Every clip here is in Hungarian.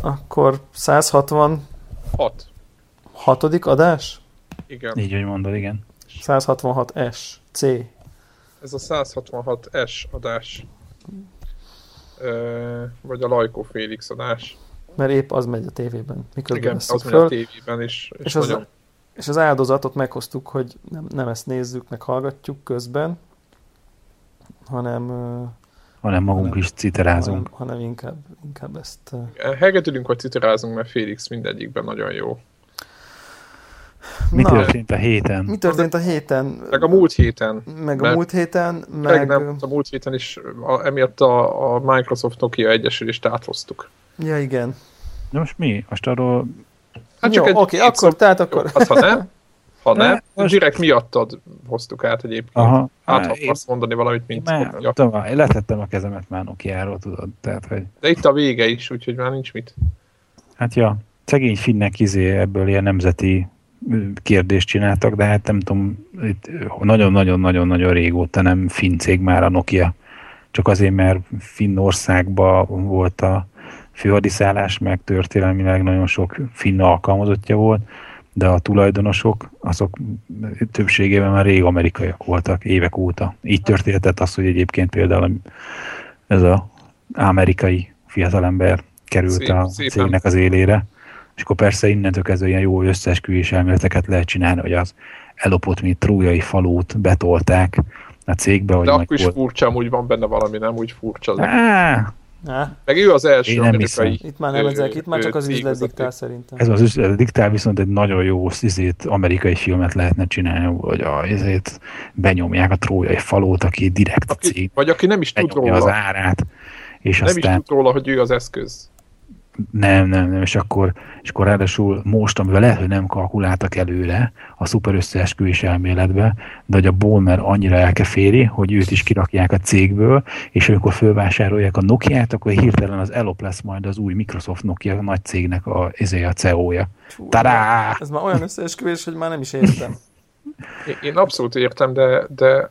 Akkor 160 6. hatodik adás? Igen. Így, hogy mondod, igen. 166S C. Ez a 166S adás. Ö, vagy a Lajkó Félix adás. Mert épp az megy a tévében. Miközben Igen, az megy föl. a tévében is. És, És az, nagyon... és az áldozatot meghoztuk, hogy nem, nem ezt nézzük, meg hallgatjuk közben, hanem, ö, Hanem magunk is citerázunk. hanem, hanem inkább, inkább ezt... ö, Hegedülünk, vagy citerázunk, mert Félix mindegyikben nagyon jó. Mi Na. történt a héten? Mi történt a héten? Meg a múlt héten. Meg a múlt héten, Meg nem, a múlt héten is a, emiatt a, a Microsoft Nokia egyesülést áthoztuk. Ja, igen. De most mi? Most arról... Hát Jó, egy- oké, egy akkor, szó- tehát Jó, akkor... hát ha nem, ha Ne, nem, most- direkt miattad hoztuk át egyébként. Aha. Hát, ha azt mondani valamit, mint már, Nokia. tudom, én letettem a kezemet már Nokia-ról, tudod, tehát, hogy De itt a vége is, úgyhogy már nincs mit. hát ja, szegény finnek izé ebből ilyen nemzeti kérdést csináltak, de hát nem tudom, itt nagyon-nagyon-nagyon-nagyon régóta nem finn cég már a Nokia. Csak azért, mert Finnországban volt a főhadiszállás, meg történelmileg nagyon sok finn alkalmazottja volt, de a tulajdonosok, azok többségében már rég amerikaiak voltak, évek óta. Így történhetett az, hogy egyébként például ez az amerikai fiatalember került Szép- a szépen. cégnek az élére, és akkor persze innentől kezdve ilyen jó összeesküvés elméleteket lehet csinálni, hogy az elopott, mint trójai falót betolták a cégbe, De akkor is volt- furcsa, amúgy van benne valami, nem úgy furcsa. Á, Á, Meg ő az első Én nem amerikai. hiszem. itt már nem ezek, itt már csak az üzlet diktál szerintem. Ez az üzlet diktál, viszont egy nagyon jó izét, amerikai filmet lehetne csinálni, hogy a, ezért benyomják a trójai falót, aki direkt Aki, cég vagy aki nem is tud benyomja az róla. árát, és Nem is aztán tud róla, hogy ő az eszköz. Nem, nem, nem, és akkor, és akkor ráadásul most, amivel lehet, hogy nem kalkuláltak előre a szuper összeesküvés elméletbe, de hogy a Ballmer annyira elkeféri, hogy őt is kirakják a cégből, és amikor fölvásárolják a Nokia-t, akkor hirtelen az Elop lesz majd az új Microsoft Nokia nagy cégnek a, ezé a CEO-ja. Tadá! Ez már olyan összeesküvés, hogy már nem is értem. Én- abszolút értem, de, de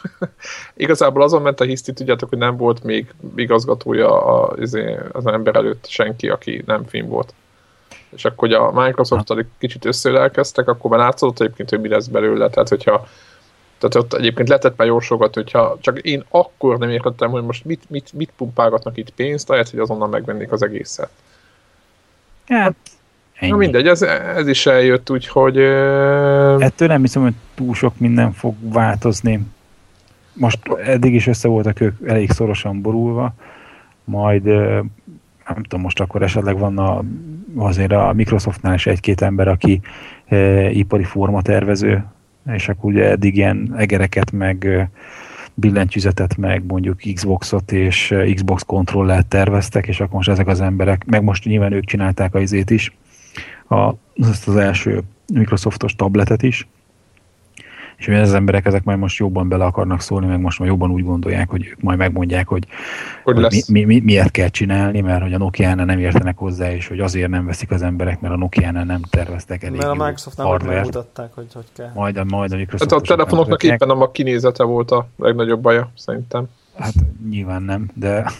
igazából azon ment a hiszti, tudjátok, hogy nem volt még igazgatója a, izé, az ember előtt senki, aki nem film volt. És akkor, hogy a microsoft egy kicsit összeelkeztek, akkor már látszott egyébként, hogy mi lesz belőle. Tehát, hogyha tehát ott egyébként lehetett már jósolgatni, hogyha csak én akkor nem értettem, hogy most mit, mit, mit pumpálgatnak itt pénzt, ahelyett, hogy azonnal megvennék az egészet. Hát, ennyi. Na mindegy, ez, ez is eljött, úgyhogy Ettől nem hiszem, hogy túl sok minden fog változni. Most eddig is össze voltak ők elég szorosan borulva, majd nem tudom, most akkor esetleg van a, azért a Microsoftnál is egy-két ember, aki e, ipari formatervező, és akkor ugye eddig ilyen egereket, meg billentyűzetet, meg mondjuk Xboxot és Xbox kontrollert terveztek, és akkor most ezek az emberek, meg most nyilván ők csinálták a izét is, a, azt az első Microsoftos tabletet is, és ugye az emberek ezek majd most jobban bele akarnak szólni, meg most már jobban úgy gondolják, hogy ők majd megmondják, hogy, hogy hogy mi, mi, mi, miért kell csinálni, mert hogy a Nokia-nál nem értenek hozzá, és hogy azért nem veszik az emberek, mert a Nokia-nál nem terveztek elég Mert a Microsoftnál meg hardware megmutatták, hogy hogy kell. majd a, majd a Hát Microsoft a telefonoknak éppen a kinézete volt a legnagyobb baja, szerintem. Hát nyilván nem, de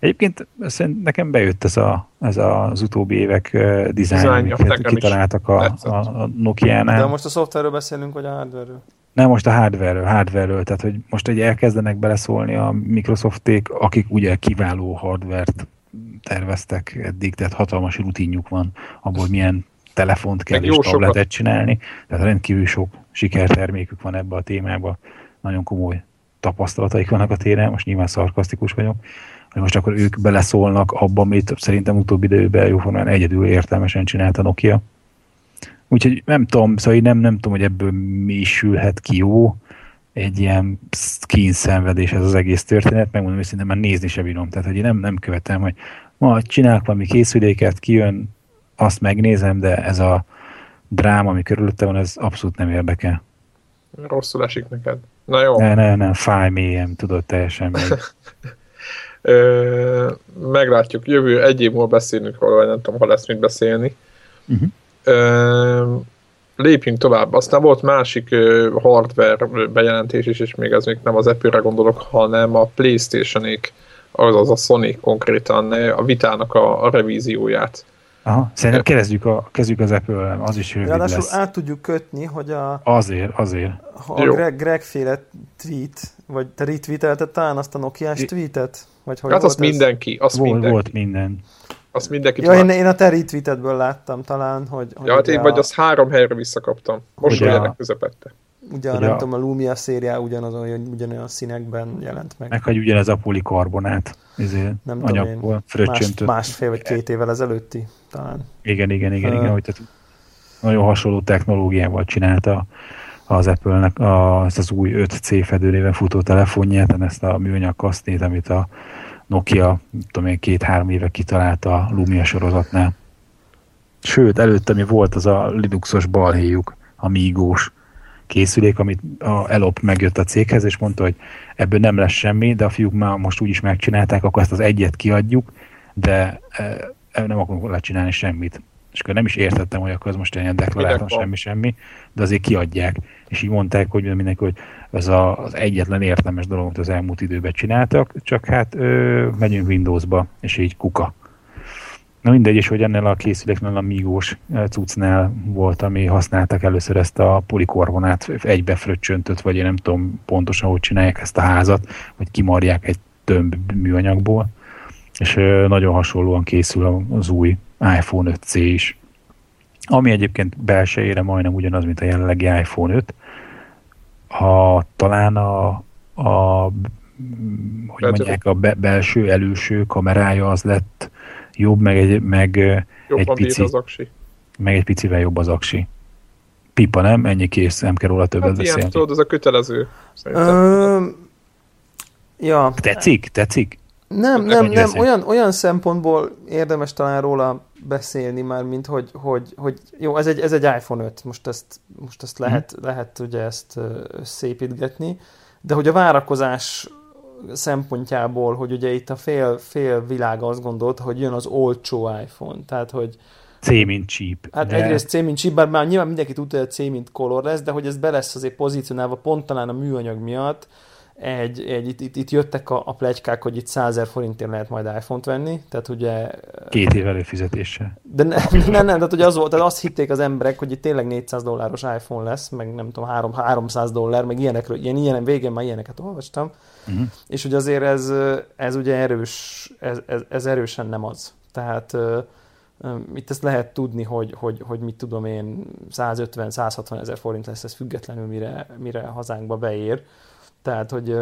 egyébként szerint nekem bejött ez, a, ez az utóbbi évek uh, dizájn, amiket kitaláltak a, a, a Nokia-nál. De most a szoftverről beszélünk, vagy a hardware-ről? Nem, most a hardware-ről, hardware tehát hogy most egy elkezdenek beleszólni a Microsofték, akik ugye kiváló hardware-t terveztek eddig, tehát hatalmas rutinjuk van abból, hogy milyen telefont kell Meg és tabletet sokat. csinálni, tehát rendkívül sok sikertermékük van ebbe a témába, nagyon komoly tapasztalataik vannak a téren, most nyilván szarkasztikus vagyok, hogy most akkor ők beleszólnak abban, amit szerintem utóbbi időben jóformán egyedül értelmesen csinált a Nokia. Úgyhogy nem tudom, szóval én nem, nem tudom, hogy ebből mi is sülhet ki jó. Egy ilyen kínszenvedés ez az egész történet, megmondom őszintén, már nézni se bírom. Tehát, hogy én nem, nem követem, hogy ma csinálok valami készüléket, kijön, azt megnézem, de ez a dráma, ami körülötte van, ez abszolút nem érdekel. Rosszul esik neked. Na jó. Ne, ne, nem, fáj mélyen, tudod, teljesen. Ö, meglátjuk. Jövő egy év múlva beszélünk róla, vagy nem tudom, ha lesz mit beszélni. Uh-huh. Ö, lépjünk tovább. Aztán volt másik ö, hardware bejelentés is, és még ez még nem az Apple-re gondolok, hanem a Playstation-ék. Azaz a Sony konkrétan a vitának a, a revízióját. Aha, szerintem kezdjük, a, kezdjük az apple az is rövid Ráadásul lesz. át tudjuk kötni, hogy a, Azért, azért. a Jó. Greg, Greg féle tweet, vagy te retweetelted talán azt a Nokia-s I- tweetet? Vagy hogy Hát volt azt ez? mindenki, azt Volt, mindenki. volt minden. Azt mindenki Ja, én, én a te retweetedből láttam talán, hogy, hogy Ja, hát én vagy a, azt három helyre visszakaptam. Most Ugye a- közepette. ugye a, ugye nem a- tudom, a Lumia szériá ugyanazon, ugyanolyan színekben jelent meg. Meg hogy ugyanez a polikarbonát ezért Nem anyagból Más, fröccsöntött. másfél vagy két évvel ezelőtti talán. Igen, igen, igen, Ö. igen, hogy tehát nagyon hasonló technológiával csinálta az Apple-nek a, ezt az új 5C fedőnéven futó telefonját, ezt a műanyag kasztét, amit a Nokia, tudom én, két-három éve kitalálta a Lumia sorozatnál. Sőt, előtte mi volt az a Linuxos balhéjuk, a Migós készülék, amit a Elop megjött a céghez, és mondta, hogy ebből nem lesz semmi, de a fiúk már most úgyis megcsinálták, akkor ezt az egyet kiadjuk, de e, nem akarunk lecsinálni semmit. És akkor nem is értettem, hogy akkor ez most ilyen deklaráltan Minek van? semmi-semmi, de azért kiadják. És így mondták, hogy mindenki, hogy ez a, az egyetlen értelmes dolog, amit az elmúlt időben csináltak, csak hát ö, megyünk Windowsba, és így kuka. Na mindegy, és hogy ennél a készüléknél a Migós eh, cuccnál volt, ami használtak először ezt a polikarbonát egybe fröccsöntött, vagy én nem tudom pontosan, hogy csinálják ezt a házat, vagy kimarják egy tömb műanyagból, és nagyon hasonlóan készül az új iPhone 5C is. Ami egyébként belsejére majdnem ugyanaz, mint a jelenlegi iPhone 5. Ha talán a, a hogy Lehet, mondják, a be, belső előső kamerája az lett jobb, meg egy, meg, Jobban pici. az aksi. meg egy picivel jobb az aksi. Pipa nem, ennyi kész, nem kell róla többet Hát ilyen, beszélni. tudod, ez a kötelező. Szerintem. Ö, ja, Tetszik? Tetszik? Nem, nem, nem, olyan, olyan szempontból érdemes talán róla beszélni már, mint hogy, hogy, hogy jó, ez egy, ez egy iPhone 5, most ezt, most ezt lehet, lehet ugye ezt szépítgetni, de hogy a várakozás szempontjából, hogy ugye itt a fél, fél világ azt gondolta, hogy jön az olcsó iPhone, tehát hogy C mint cheap. Hát de... egyrészt C mint chip, bár már nyilván mindenki tudta, hogy a C mint color lesz, de hogy ez be lesz azért pozícionálva pont talán a műanyag miatt, egy, egy, itt, itt, itt jöttek a, a plegykák, hogy itt 100 000 forintért lehet majd iPhone-t venni, tehát ugye... Két év előfizetéssel. De ne, nem, nem, tehát ugye az volt, tehát azt hitték az emberek, hogy itt tényleg 400 dolláros iPhone lesz, meg nem tudom, 3, 300 dollár, meg ilyenekről, ilyen, ilyen végén már ilyeneket olvastam, Uh-huh. és hogy azért ez, ez ugye erős, ez, ez, ez erősen nem az. Tehát itt ezt lehet tudni, hogy, hogy, hogy mit tudom én, 150-160 ezer forint lesz ez függetlenül, mire, mire hazánkba beér. Tehát, hogy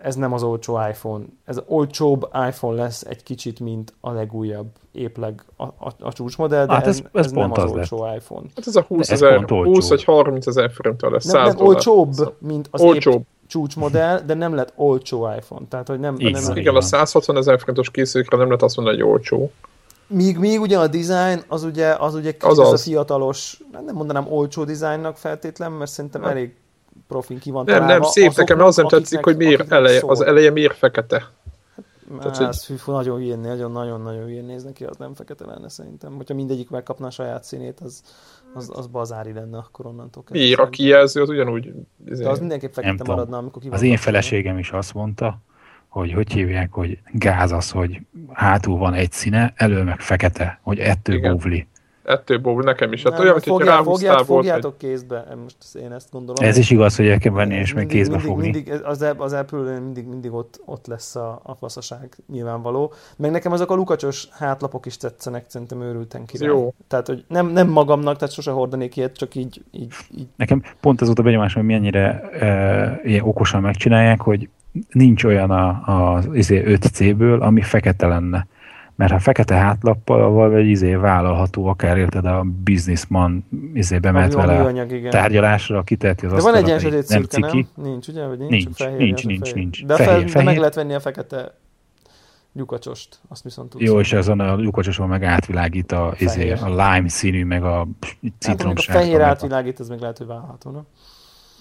ez nem az olcsó iPhone. Ez olcsóbb iPhone lesz egy kicsit, mint a legújabb, épleg a, a, a csúcsmodell, de Hát ez, ez- ez, ez nem az, az olcsó iPhone. Hát ez a 20 ez ezer, pont olcsó. 20 vagy 30 ezer forinttal lesz, Nem, 100 nem olcsóbb, mint az épp Olcsóbb. csúcsmodell, de nem lett olcsó iPhone. Tehát, hogy nem, Így nem, van. Igen, a 160 ezer forintos készülékre nem lehet azt mondani, hogy olcsó. Míg, míg ugye a design, az ugye, az ugye Az ez a fiatalos, nem mondanám olcsó dizájnnak feltétlen, mert szerintem elég profin ki van Nem, nem, szép, nekem az nem tetszik, hogy miért eleje, szól. az eleje miért fekete. Tehát, hogy- ez hű, fú, nagyon hülyén, nagyon-nagyon hülyén néz neki, az nem fekete lenne szerintem. Hogyha mindegyik megkapna a saját színét, az, az, az bazári lenne akkor onnantól kezdve. Miért? A kijelző az ugyanúgy... De az mindenképp Nem fekete tudom. maradna, amikor ki van Az én feleségem is azt mondta, hogy hogy hívják, hogy gáz az, hogy hátul van egy színe, elő meg fekete, hogy ettől Igen. bóvli. Ettől bóv, nekem is. Hát Nem, olyan, fogják, ráhúztál fogják, volt, fogjátok kézbe, most én ezt gondolom. Ez is igaz, hogy el kell venni és mindig, kézbe mindig, fogni. Mindig, az, az Apple mindig, mindig ott, ott lesz a, a faszaság, nyilvánvaló. Meg nekem azok a lukacsos hátlapok is tetszenek, szerintem őrülten király. jó. Tehát, hogy nem, nem magamnak, tehát sose hordanék ilyet, csak így, így, így Nekem pont ez volt a benyomásom, hogy mennyire e, ilyen okosan megcsinálják, hogy nincs olyan a, a izé 5C-ből, ami fekete lenne. Mert ha fekete hátlappal, vagy izé vállalható, akár érted a businessman izé bemehet ami vele a műanyag, igen. tárgyalásra, kiteheti az De van egy ilyen sötét nem szürke, ciki. nem? Nincs, ugye? Vagy nincs? Nincs, fehér, nincs, nincs, fehér. nincs. De, Fehér, fel, de fehér. meg lehet venni a fekete lyukacsost, azt viszont tudsz. Jó, és azon a lukacsoson meg átvilágít a, izé, Fehér. a lime színű, meg a hát, a citromsárga. fehér meg a- átvilágít, ez meg lehet, hogy válható, nem?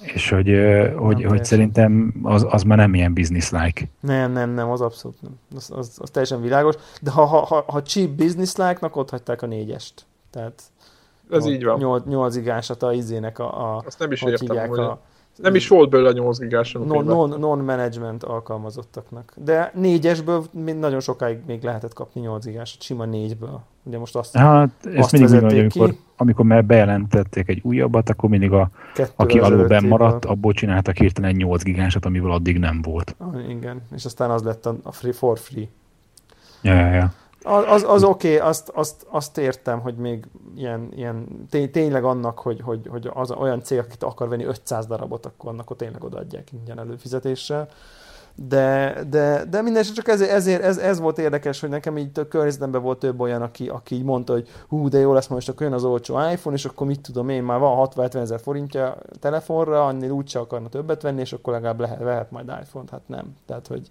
És hogy, hogy, hogy teljesen. szerintem az, az már nem ilyen business-like. Nem, nem, nem, az abszolút nem. Az, az, az teljesen világos. De ha, ha, ha, ha cheap business like-nak, ott hagyták a négyest. Tehát Ez így van. Nyolc, nyolc igásat a izének a, a Azt nem is hogy értem, hívják hogy... a Nem is volt belőle 8 gigás. Non, non, non-management alkalmazottaknak. De négyesből mind nagyon sokáig még lehetett kapni 8 gigás, sima négyből. Ugye most azt, hát, ezt azt mindig mondom, hogy amikor, amikor már bejelentették egy újabbat, akkor mindig a, aki alul benn maradt, abból csináltak hirtelen 8 gigásat, amiből addig nem volt. Ah, igen, és aztán az lett a, a free for free. Ja, ja, ja. Az, az, az oké, okay, azt, azt, azt, értem, hogy még ilyen, ilyen tény, tényleg annak, hogy, hogy, hogy az olyan cég, akit akar venni 500 darabot, akkor annak ott tényleg odaadják ingyen előfizetéssel. De, de, de minden csak ezért, ezért ez, ez, volt érdekes, hogy nekem így a környezetemben volt több olyan, aki, aki így mondta, hogy hú, de jó lesz most, akkor jön az olcsó iPhone, és akkor mit tudom én, már van 60-70 ezer forintja telefonra, annél úgyse akarna többet venni, és akkor legalább lehet, vehet majd iPhone-t, hát nem. Tehát, hogy,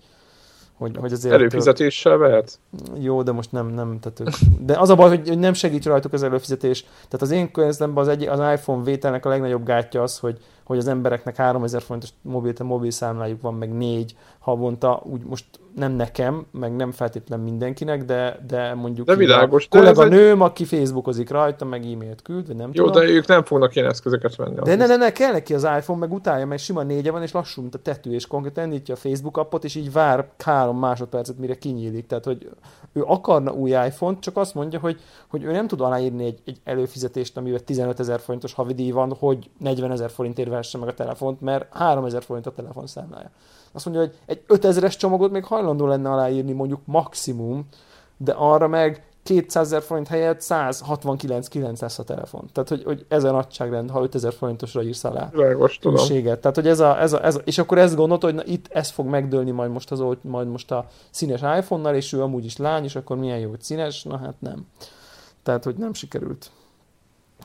hogy, hogy azért... Előfizetéssel vehet? Jó, de most nem, nem tehát de az a baj, hogy nem segít rajtuk az előfizetés. Tehát az én környezetemben az, egy, az iPhone vételnek a legnagyobb gátja az, hogy, hogy az embereknek 3000 forintos mobil, mobil számlájuk van, meg négy havonta, úgy most nem nekem, meg nem feltétlenül mindenkinek, de, de mondjuk de világos, a kollega egy... nőm, aki Facebookozik rajta, meg e-mailt küld, vagy nem Jó, tudom. de ők nem fognak ilyen eszközöket venni. De ne, ne, ne, kell neki az iPhone, meg utálja, mert sima négye van, és lassú, mint a tető, és konkrétan nyitja a Facebook appot, és így vár három másodpercet, mire kinyílik. Tehát, hogy ő akarna új iPhone-t, csak azt mondja, hogy, hogy ő nem tud aláírni egy, egy előfizetést, amivel 15 ezer forintos havidíj van, hogy 40 ezer forintért vesse meg a telefont, mert 3 ezer forint a telefonszámlája. Azt mondja, hogy egy 5000-es csomagot még hajlandó lenne aláírni mondjuk maximum, de arra meg 200 ezer forint helyett 169 lesz a telefon. Tehát, hogy, hogy ez a nagyságrend, ha 5000 forintosra írsz alá. Világos, tudom. Tehát, hogy ez a, ez a, ez a, és akkor ezt gondolt, hogy na, itt ez fog megdőlni majd most, az, majd most a színes iPhone-nal, és ő amúgy is lány, és akkor milyen jó, hogy színes, na hát nem. Tehát, hogy nem sikerült.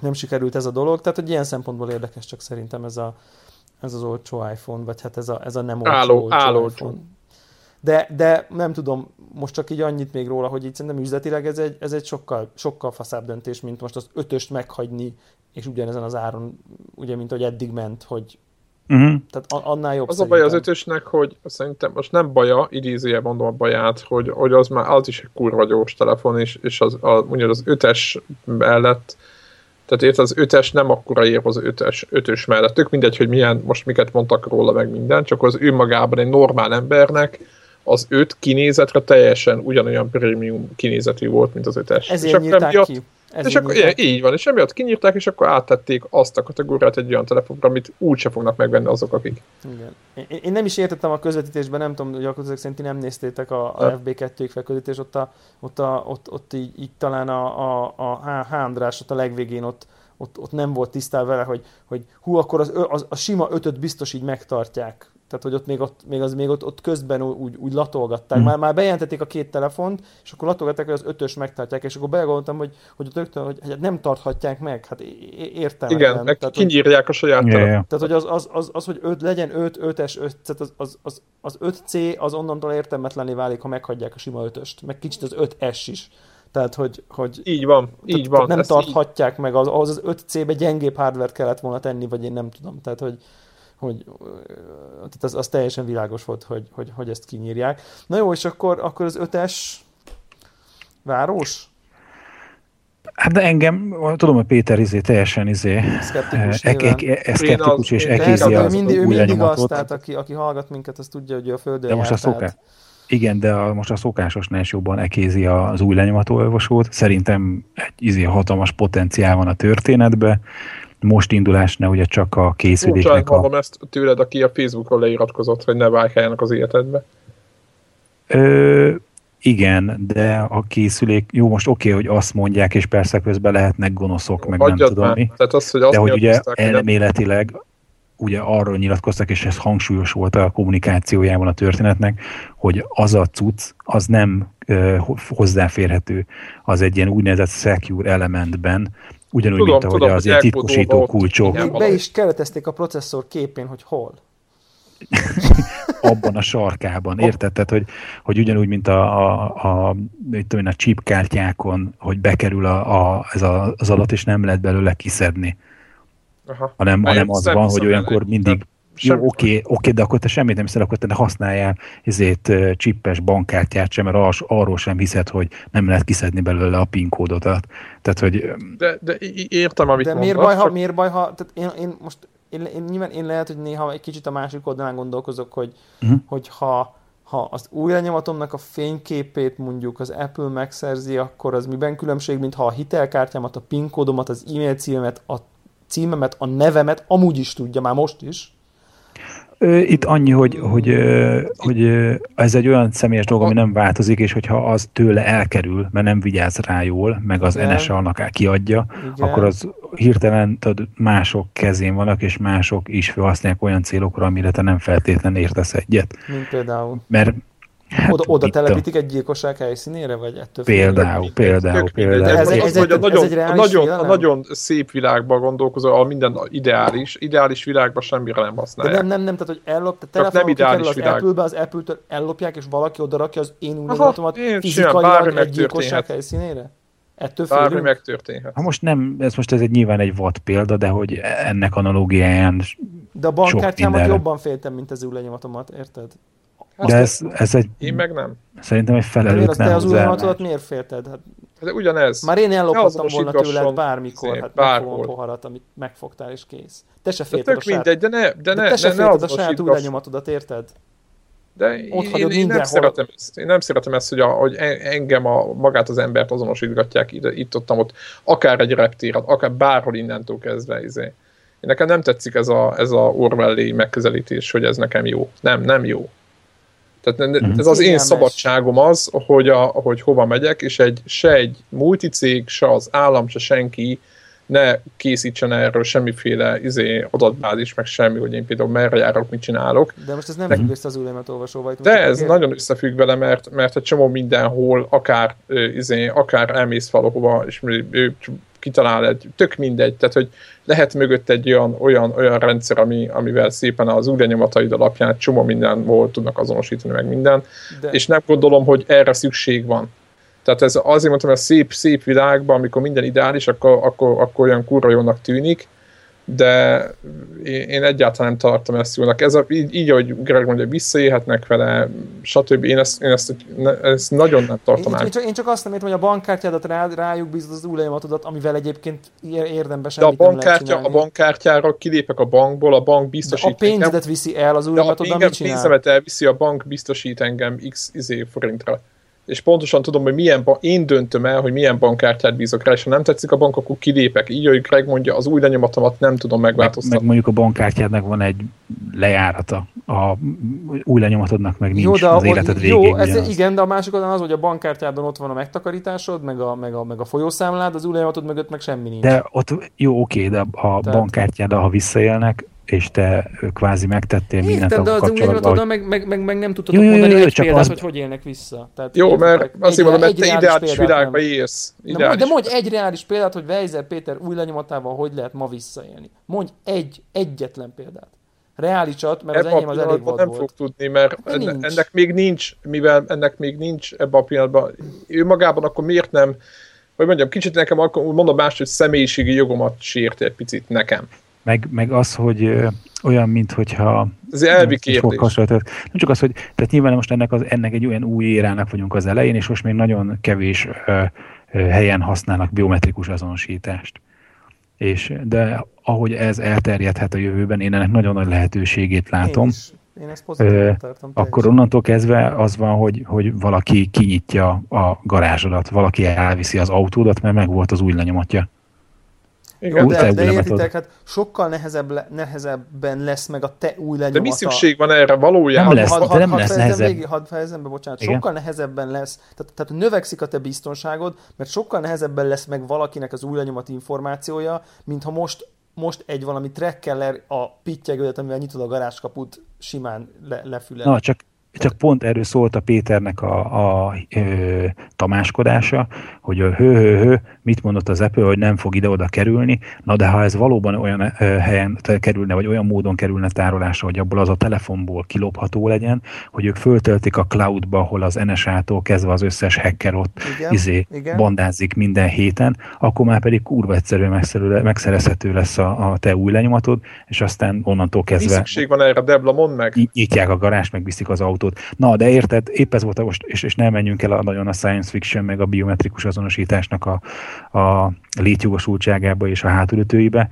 Nem sikerült ez a dolog, tehát, hogy ilyen szempontból érdekes csak szerintem ez a, ez az olcsó iPhone, vagy hát ez a, ez a nem olcsó, Álló, olcsó álló iPhone. De, de nem tudom, most csak így annyit még róla, hogy itt szerintem üzletileg ez egy, ez egy sokkal, sokkal faszább döntés, mint most az ötöst meghagyni, és ugyanezen az áron, ugye, mint hogy eddig ment, hogy Uh-huh. Tehát annál jobb Az szerintem. a baj az ötösnek, hogy szerintem most nem baja, idézője mondom a baját, hogy, hogy az már az is egy kurva gyors telefon, és, és az, a, mondjuk az ötes mellett tehát érted, az ötes nem akkora ér az ötös, ötös mellett. Tök mindegy, hogy milyen, most miket mondtak róla, meg minden, csak az ő magában egy normál embernek az öt kinézetre teljesen ugyanolyan prémium kinézetű volt, mint az ötes. Ezért és nyírták miatt, ki. Ez és akkor, ilyen, így van, és emiatt kinyírták, és akkor áttették azt a kategóriát egy olyan telefonra, amit úgyse fognak megvenni azok, akik. Igen. Én, én nem is értettem a közvetítésben, nem tudom, akkor szerint nem néztétek a, a FB2 felközvetítés, ott, a, ott, a, ott, ott így, így, talán a, a, a H. András ott a legvégén ott, ott, ott nem volt tisztál vele, hogy, hogy hú, akkor az, az, a sima ötöt biztos így megtartják tehát, hogy ott még, ott, még, az, még ott, ott közben úgy, úgy latolgatták. Mm. Már, már bejelentették a két telefont, és akkor latolgatták, hogy az ötös megtartják, és akkor belegondoltam, hogy, hogy ott rögtön, hogy hát nem tarthatják meg. Hát értem. Igen, meg tehát, kinyírják a saját yeah, yeah. Tehát, hogy az, az, az, az hogy öt, legyen 5, 5-es, 5, tehát az, az, az, az 5C az onnantól értelmetlenné válik, ha meghagyják a sima ötöst. Meg kicsit az 5S is. Tehát, hogy, hogy így van, így tehát, van. Nem tarthatják így... meg, az, az 5C-be gyengébb hardware kellett volna tenni, vagy én nem tudom. Tehát, hogy, hogy tehát az, az teljesen világos volt, hogy, hogy, hogy ezt kinyírják. Na jó, és akkor, akkor az ötes város? Hát de engem, tudom, hogy Péter izé teljesen izé, szkeptikus, e, e, e, szkeptikus és ekézi az mindig, ő mindig az, tehát aki, aki hallgat minket, az tudja, hogy a földön de most a szokás, tehát... Igen, de a, most a szokásosnál is jobban ekézi az új lenyomatolvasót. Szerintem egy izé hatalmas potenciál van a történetbe most indulásnál ugye csak a készüléknek a... mondom ezt tőled, aki a Facebookon leiratkozott, hogy ne válkáljanak az életedbe. Ö, igen, de a készülék, jó, most oké, okay, hogy azt mondják, és persze közben lehetnek gonoszok, meg Adjad nem tudom mi. Tehát az, hogy azt de hogy ugye elméletileg ugye arról nyilatkoztak, és ez hangsúlyos volt a kommunikációjában a történetnek, hogy az a cucc, az nem ö, hozzáférhető, az egy ilyen úgynevezett secure elementben, Ugyanúgy, tudom, mint ahogy tudom, az ilyen titkosító kulcsok. Be is keretezték a processzor képén, hogy hol. Abban a sarkában, érted? Tehát, hogy, hogy ugyanúgy, mint a, a, a, tudom, a chip kártyákon, hogy bekerül a, a, ez a, az adat, és nem lehet belőle kiszedni. Aha. Hanem, hanem az van, hogy olyankor mindig jó, oké, okay, okay, de akkor te semmit nem hiszel, akkor te ne használjál ezért csippes bankkártyát sem, mert ar- arról sem hiszed, hogy nem lehet kiszedni belőle a PIN kódodat. Tehát, hogy... De, de értem, amit De miért baj, ha, miért baj, ha tehát én, én most én, én, nyilván én lehet, hogy néha egy kicsit a másik oldalán gondolkozok, hogy, uh-huh. hogy ha, ha az új lenyomatomnak a fényképét mondjuk az Apple megszerzi, akkor az miben különbség, mint ha a hitelkártyámat, a PIN kódomat, az e-mail címemet, a címemet, a nevemet amúgy is tudja, már most is, itt annyi, hogy, hogy, hogy ez egy olyan személyes dolog, ami nem változik, és hogyha az tőle elkerül, mert nem vigyáz rá jól, meg az NSA-nak kiadja, Igen. akkor az hirtelen tudod, mások kezén vannak, és mások is felhasználják olyan célokra, amire te nem feltétlenül értesz egyet. Mint például. Mert Hát, oda, oda telepítik egy gyilkosság helyszínére, vagy ettől Például, például, például. Ez, ez, ez, egy, a nagyon, ez egy nagyon, a nagyon szép világban gondolkozol, ahol minden ideális, ideális világban semmire nem használják. De nem, nem, nem, tehát hogy ellop, tehát telefonon nem ideális az világ. Apple-be, az Apple-től ellopják, és valaki oda rakja az én újra fizikailag egy gyilkosság helyszínére? Ettől Bármi félünk? megtörténhet. Ha most nem, ez most ez egy nyilván egy vad példa, de hogy ennek analógiáján De a bankkártyámat jobban féltem, mint az új lenyomatomat, érted? Azt de ez, ez egy... Én meg nem. Szerintem egy felelőtlen De te az új lematodat miért félted? Hát, de ugyanez. Már én ellophattam volna tőled bármikor, szép, hát bárhol. poharat, amit megfogtál és kész. Te se félted a saját... mindegy, de ne, de ne, de te se ne, félted a saját új lenyomatodat, érted? De Ott én, én, én, nem szeretem ezt, én nem szeretem ezt, hogy, a, hogy engem a, magát az embert azonosítgatják ide, itt ott, ott, akár egy reptérat, akár bárhol innentől kezdve. Izé. Én nekem nem tetszik ez a, ez a Orwelli megközelítés, hogy ez nekem jó. Nem, nem jó. Tehát mm-hmm. ez az én szabadságom az, hogy, a, hogy hova megyek, és egy, se egy multicég, se az állam, se senki ne készítsen erről semmiféle izé, adatbázis, meg semmi, hogy én például merre járok, mit csinálok. De most ez nem függ össze az ülőmet olvasóval. De ez ér... nagyon összefügg vele, mert, mert egy csomó mindenhol, akár, izé, akár elmész valahova, és kitalál egy, tök mindegy, tehát hogy lehet mögött egy olyan, olyan, olyan rendszer, ami, amivel szépen az új lenyomataid alapján csomó mindenhol tudnak azonosítani meg minden, De... és nem gondolom, hogy erre szükség van. Tehát ez azért mondtam, hogy a szép, szép világban, amikor minden ideális, akkor, akkor, akkor olyan kurva jónak tűnik, de én egyáltalán nem tartom ezt jónak. Ez a, így, így, ahogy Greg mondja, visszaélhetnek vele, stb. Én ezt, én ezt, ezt nagyon nem tartom én, én, csak, én csak azt nem értem, hogy a bankkártyádat rá, rájuk bízod az új amivel egyébként érdemben semmit De a bankkártya, a bankkártyára kilépek a bankból, a bank biztosít. De a pénzedet engem, viszi el az új lenyomatodat, mit csinál? pénzemet elviszi, a bank biztosít engem x izé forintra és pontosan tudom, hogy milyen bank, én döntöm el, hogy milyen bankkártyát bízok rá, és ha nem tetszik a bank, akkor kilépek. Így, hogy Greg mondja, az új lenyomatomat nem tudom megváltoztatni. Meg, meg mondjuk a bankkártyádnak van egy lejárata, a új lenyomatodnak meg nincs jó, de az a, életed végéig. Jó, ez, igen, de a másik az, hogy a bankkártyádon ott van a megtakarításod, meg a, meg a, meg a folyószámlád, az új lenyomatod mögött meg semmi nincs. De ott jó, oké, de a Tehát... bankkártyád, ha visszaélnek, és te kvázi megtettél Értem, mindent de az kapcsolatban. Hogy... Meg, meg, meg, meg, nem tudtad mondani jó, jó, egy csak példát, az... hogy hogy élnek vissza. Tehát jó, mert azért mondom, mert te ideális világba élsz. Ideális. De mondj egy reális példát, hogy Weiser Péter új lenyomatával hogy lehet ma visszaélni. Mondj egy, egyetlen példát. Reálisat, mert az enyém az elég vad nem volt. fog tudni, mert enne, ennek még nincs, mivel ennek még nincs ebben a pillanatban. Ő magában akkor miért nem, vagy mondjam, kicsit nekem akkor mondom más, hogy személyiségi jogomat sért egy picit nekem. Meg, meg az, hogy olyan, mint hogyha... Ez elvi kérdés. Nem csak az, hogy tehát nyilván most ennek, az, ennek egy olyan új érának vagyunk az elején, és most még nagyon kevés ö, ö, helyen használnak biometrikus azonosítást. És, de ahogy ez elterjedhet a jövőben, én ennek nagyon nagy lehetőségét látom. Én, is. én ezt ö, tartom. Akkor onnantól kezdve az van, hogy, hogy valaki kinyitja a garázsodat, valaki elviszi az autódat, mert meg volt az új lenyomatja. Igen, de, de értitek, hát sokkal nehezebb, le, nehezebben lesz meg a te új lenyomata. De mi szükség van erre valójában? Nem lesz, had, had, nem had lesz nehezebb. Végig, hadd fejezem be, bocsánat. Igen? Sokkal nehezebben lesz, tehát, tehát növekszik a te biztonságod, mert sokkal nehezebben lesz meg valakinek az új lenyomat információja, mint ha most most egy valami trekkeller a pittyegődet, amivel nyitod a garázskaput, simán le, lefülel. Na, csak csak pont erről szólt a Péternek a, a, a tamáskodása, hogy hő, hő, hő, mit mondott az Apple, hogy nem fog ide-oda kerülni, na de ha ez valóban olyan ö, helyen kerülne, vagy olyan módon kerülne tárolásra, hogy abból az a telefonból kilopható legyen, hogy ők föltöltik a cloudba, ahol az NSA-tól kezdve az összes hacker ott igen, izé, igen. bandázik minden héten, akkor már pedig kurva egyszerűen megszerezhető lesz a, a te új lenyomatod, és aztán onnantól kezdve... Mi szükség van erre, Debla, mondd meg! Nyitják a garást, megviszik az autót. Na, de érted, épp ez volt a most, és, és nem menjünk el a, nagyon a science fiction, meg a biometrikus azonosításnak a, a létjogosultságába és a hátulütőibe.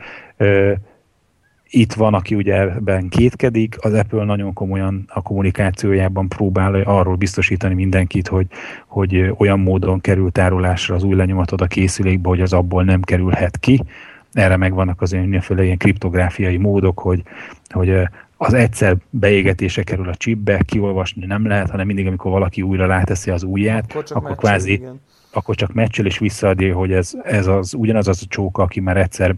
Itt van, aki ugye ebben kétkedik, az Apple nagyon komolyan a kommunikációjában próbál arról biztosítani mindenkit, hogy, hogy olyan módon kerül tárolásra az új lenyomatod a készülékbe, hogy az abból nem kerülhet ki. Erre megvannak az mindenféle ilyen kriptográfiai módok, hogy, hogy az egyszer beégetése kerül a chipbe, kiolvasni nem lehet, hanem mindig, amikor valaki újra ráteszi az ujját, akkor, akkor kvázi igen akkor csak meccsel és visszaadja, hogy ez, ez az, ugyanaz az a csóka, aki már egyszer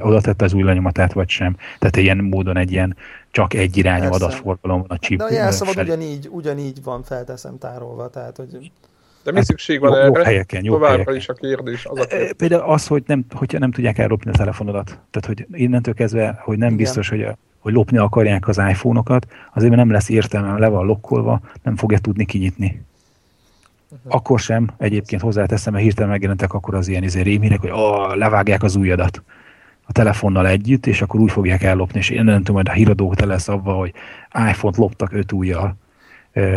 oda tette az új lenyomatát, vagy sem. Tehát ilyen módon egy ilyen csak egy irányú adatforgalom van a chip. De a jelszavad ugyanígy, ugyanígy van, felteszem tárolva, tehát hogy... De mi hát, szükség van jó, erre? Jó helyeken, jó Továbbra helyeken. is a kérdés. Az a kérdés. Például az, hogy nem, hogyha nem tudják ellopni a telefonodat. Tehát, hogy innentől kezdve, hogy nem Igen. biztos, hogy, a, hogy lopni akarják az iPhone-okat, azért nem lesz értelme, le van lokkolva, nem fogja tudni kinyitni. Akkor sem, egyébként hozzáteszem, mert hirtelen megjelentek akkor az ilyen izé rémhírek, hogy oh, levágják az újadat a telefonnal együtt, és akkor úgy fogják ellopni, és én nem tudom, majd a híradó te lesz abba, hogy iPhone-t loptak öt ujjal,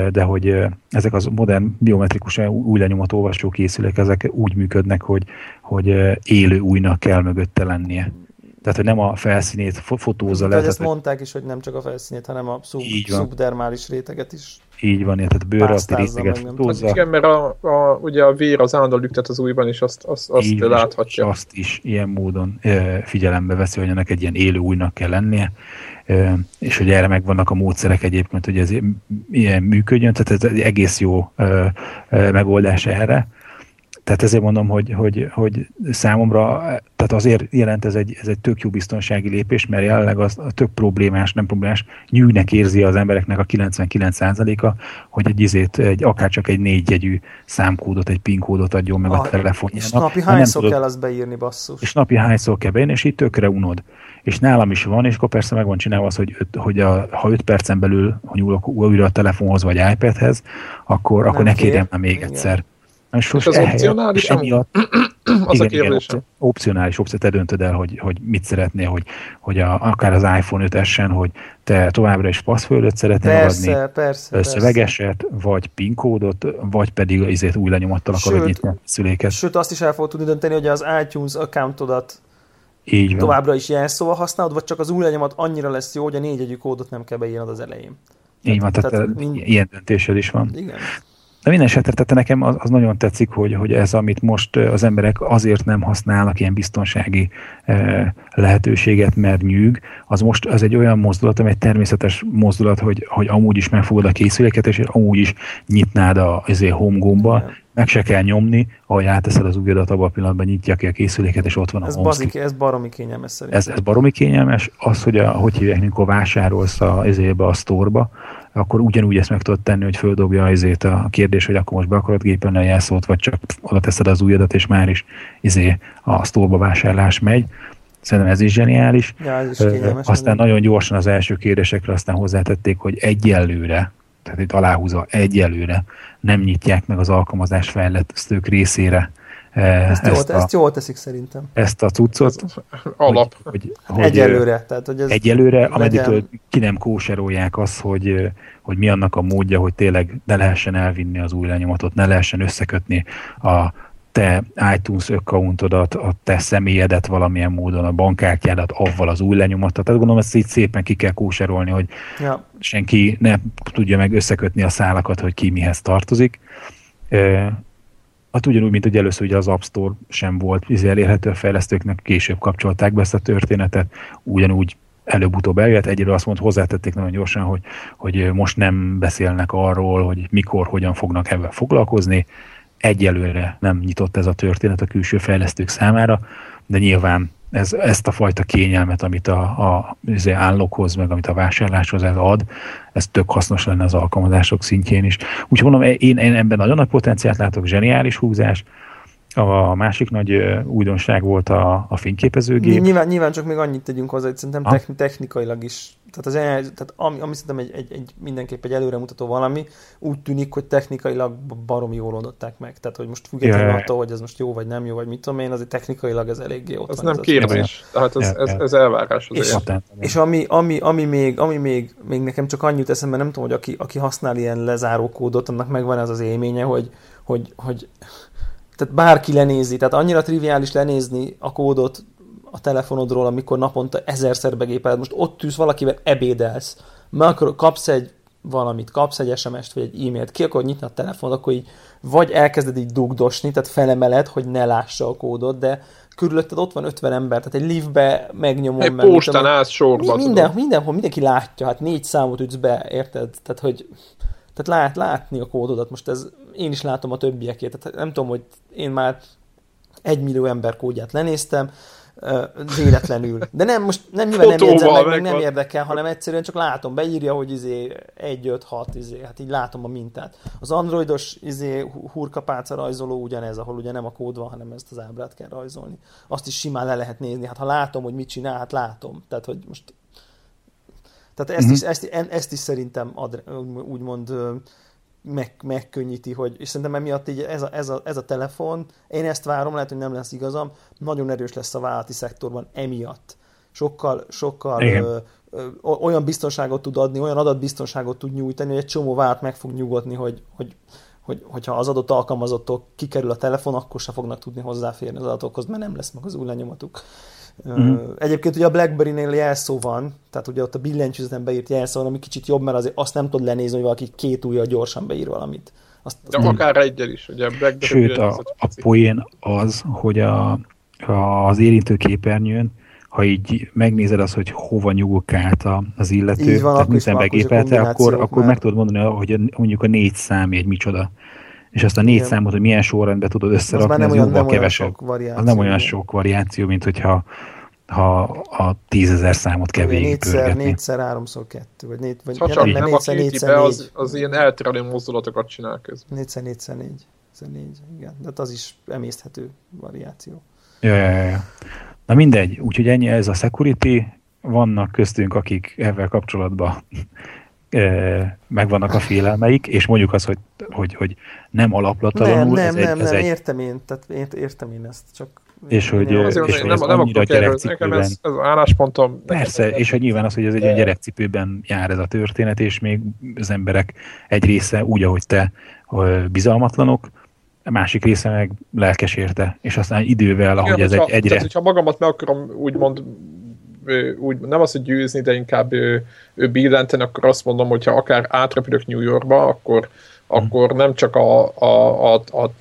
de hogy ezek az modern biometrikus új lenyomat olvasó készülők, ezek úgy működnek, hogy, hogy élő újnak kell mögötte lennie. Tehát, hogy nem a felszínét fotózza le. ezt mondták is, hogy nem csak a felszínét, hanem a szub, szubdermális réteget is így van, tehát bőr alatti részeget fotózza. Hát igen, mert a, a, ugye a vér az állandó lüktet az újban, és azt, azt, azt így, láthatja. És azt is ilyen módon e, figyelembe veszi, hogy ennek egy ilyen élő újnak kell lennie, e, és hogy erre megvannak a módszerek egyébként, hogy ez ilyen működjön, tehát ez egy egész jó e, e, megoldás erre tehát ezért mondom, hogy, hogy, hogy számomra, tehát azért jelent ez egy, ez egy tök jó biztonsági lépés, mert jelenleg az a tök problémás, nem problémás, nyűgnek érzi az embereknek a 99%-a, hogy egy izét, egy, akár csak egy négyjegyű számkódot, egy PIN kódot adjon meg a, a telefonjának. És napi hányszor tudod, kell azt beírni, basszus? És napi hányszor kell beírni, és így tökre unod. És nálam is van, és akkor persze meg van csinálva az, hogy, öt, hogy a, ha 5 percen belül ha nyúlok újra a telefonhoz vagy iPadhez, akkor, akkor ne kérjem még Igen. egyszer és, és az opcionális? Emiatt, az igen, a kérdés. Igen, opcionális opció, te döntöd el, hogy, hogy mit szeretnél, hogy, hogy a, akár az iPhone 5 esen, hogy te továbbra is passzföldöt szeretnél persze, adni, persze, szövegeset, persze. vagy PIN kódot, vagy pedig azért új lenyomattal akarod nyitni a szüléket. Sőt, azt is el fogod tudni dönteni, hogy az iTunes accountodat így van. továbbra is jelszóval használod, vagy csak az új lenyomat annyira lesz jó, hogy a négyegyű kódot nem kell beírnod az elején. Így van, tehát, tehát mind... ilyen döntésed is van. Igen. De minden esetre tehát nekem az, az nagyon tetszik, hogy, hogy ez, amit most az emberek azért nem használnak ilyen biztonsági eh, lehetőséget, mert nyűg, az most az egy olyan mozdulat, ami egy természetes mozdulat, hogy, hogy amúgy is megfogod a készüléket, és amúgy is nyitnád a azért home gomba, meg se kell nyomni, ahogy áteszed az ujjadat, abban a pillanatban nyitja ki a készüléket, és ott van ez a bazik, Ez baromi kényelmes szerintem. Ez, ez baromi kényelmes. Az, hogy a, hogy hívják, amikor vásárolsz a, ezébe a sztorba, akkor ugyanúgy ezt meg tudod tenni, hogy földobja azért a kérdés, hogy akkor most be akarod gépelni a jelszót, vagy csak oda teszed az ujjadat, és már is izé a sztorba vásárlás megy. Szerintem ez is zseniális. Ja, ez is kényelmes, aztán nagyon gyorsan az első kérdésekre aztán hozzátették, hogy egyelőre, tehát itt aláhúzva egyelőre nem nyitják meg az alkalmazás fejlesztők részére ezt, ezt, jól, a, ezt jól teszik szerintem. Ezt a cuccot. Alap. Hogy, hogy, egyelőre. Tehát, hogy ez egyelőre, ameddig ki nem kóserolják az, hogy, hogy mi annak a módja, hogy tényleg ne lehessen elvinni az új lenyomatot, ne lehessen összekötni a te iTunes accountodat, a te személyedet valamilyen módon, a bankkártyádat avval az új lenyomatot. Tehát gondolom ezt így szépen ki kell kóserolni, hogy ja. senki ne tudja meg összekötni a szálakat, hogy ki mihez tartozik. Hát ugyanúgy, mint hogy először ugye az App Store sem volt izé elérhető a fejlesztőknek, később kapcsolták be ezt a történetet, ugyanúgy előbb-utóbb eljött, egyre azt mondta, hozzátették nagyon gyorsan, hogy, hogy most nem beszélnek arról, hogy mikor, hogyan fognak ebben foglalkozni, egyelőre nem nyitott ez a történet a külső fejlesztők számára, de nyilván ez, ezt a fajta kényelmet, amit a, a az állokhoz, meg amit a vásárláshoz ez ad, ez tök hasznos lenne az alkalmazások szintjén is. Úgyhogy mondom, én, én ebben nagyon nagy potenciált látok, zseniális húzás, a másik nagy újdonság volt a, a fényképezőgép. Nyilván, nyilván csak még annyit tegyünk hozzá, hogy szerintem techn, technikailag is, tehát, az, tehát ami, ami szerintem egy, egy, egy, mindenképp egy előremutató valami, úgy tűnik, hogy technikailag baromi jól oldották meg. Tehát, hogy most függetlenül attól, hogy ez most jó vagy nem jó, vagy mit tudom én, azért technikailag ez eléggé ott ez van. Nem ez nem kérdés, tehát ez, ez, ez elvárás. És, és ami, ami, ami, még, ami még, még nekem csak annyit eszembe, nem tudom, hogy aki, aki használ ilyen lezáró kódot, annak megvan ez az élménye, hogy, hogy, hogy tehát bárki lenézi, tehát annyira triviális lenézni a kódot a telefonodról, amikor naponta ezerszer begépeled, most ott tűz valakivel ebédelsz, mert akkor kapsz egy valamit, kapsz egy SMS-t, vagy egy e-mailt, ki akarod nyitni a telefon, akkor így vagy elkezded így dugdosni, tehát felemeled, hogy ne lássa a kódot, de körülötted ott van 50 ember, tehát egy liftbe megnyomom. Egy meg, postán állsz sorba. Minden, mindenhol mindenki látja, hát négy számot ütsz be, érted? Tehát, hogy tehát lát, látni a kódodat, most ez én is látom a többiekét, tehát nem tudom, hogy én már egy millió ember kódját lenéztem, véletlenül. De nem, most nem nyilván nem jegyzem meg, meg, nem érdekel, hanem egyszerűen csak látom, beírja, hogy izé 1, 5, 6, izé, hát így látom a mintát. Az androidos izé hurkapálca rajzoló ugyanez, ahol ugye nem a kód van, hanem ezt az ábrát kell rajzolni. Azt is simán le lehet nézni, hát ha látom, hogy mit csinál, hát látom. Tehát, hogy most tehát ezt, mm-hmm. is, ezt, ezt is szerintem ad, úgymond meg, megkönnyíti, hogy, és szerintem emiatt így ez a, ez, a, ez a telefon, én ezt várom, lehet, hogy nem lesz igazam, nagyon erős lesz a vállalati szektorban emiatt. Sokkal, sokkal ö, ö, olyan biztonságot tud adni, olyan adatbiztonságot tud nyújtani, hogy egy csomó vált meg fog nyugodni, hogy, hogy, hogy, hogyha az adott alkalmazottok kikerül a telefon, akkor se fognak tudni hozzáférni az adatokhoz, mert nem lesz meg az új lenyomatuk. Uh-huh. Egyébként ugye a BlackBerry-nél jelszó van, tehát ugye ott a billentyűzeten beírt jelszó van, ami kicsit jobb, mert azért azt nem tud lenézni, hogy valaki két ujjal gyorsan beír valamit. Azt, azt De nem. akár egyel is, ugye a BlackBerry Sőt, a, a poén az, hogy a, a, az érintő képernyőn, ha így megnézed azt, hogy hova nyugok át az illető, így van, tehát minden begépelte, akkor, akkor meg tudod mondani, hogy mondjuk a négy szám egy micsoda és azt a négy Igen. számot, hogy milyen sorrendben tudod összerakni, az, nem az olyan, jóval kevesebb. Az nem olyan sok variáció, mint hogyha ha a tízezer számot kell Négyszer, négyszer, háromszor kettő, vagy, négy, vagy ha csak nem, négyszer, a négyszer, be, az, az ilyen elterelő mozdulatokat csinál közben. Négyszer, négyszer, négy. Négyszer, négy, igen. De az is emészthető variáció. Ja, ja, ja. Na mindegy, úgyhogy ennyi ez a security. Vannak köztünk, akik ezzel kapcsolatban megvannak a félelmeik, és mondjuk az, hogy, hogy, hogy nem alaplatlanul. Nem, nem, ez nem, egy, ez nem, egy... értem én, tehát értem én ezt, csak és hogy, és hogy nem, ez nem annyira gyerekcipőben... Ez, ez álláspontom... Persze, és hogy nyilván az, hogy ez egy olyan gyerekcipőben jár ez a történet, és még az emberek egy része úgy, ahogy te bizalmatlanok, a másik része meg lelkes érte, és aztán idővel, ahogy Igen, ez hogyha, egy egyre... Tehát, hogyha magamat meg akarom úgymond úgy, nem az, hogy győzni, de inkább ő, ő billenteni, akkor azt mondom, hogyha akár átrepülök New Yorkba, akkor, akkor nem csak a, a, a, a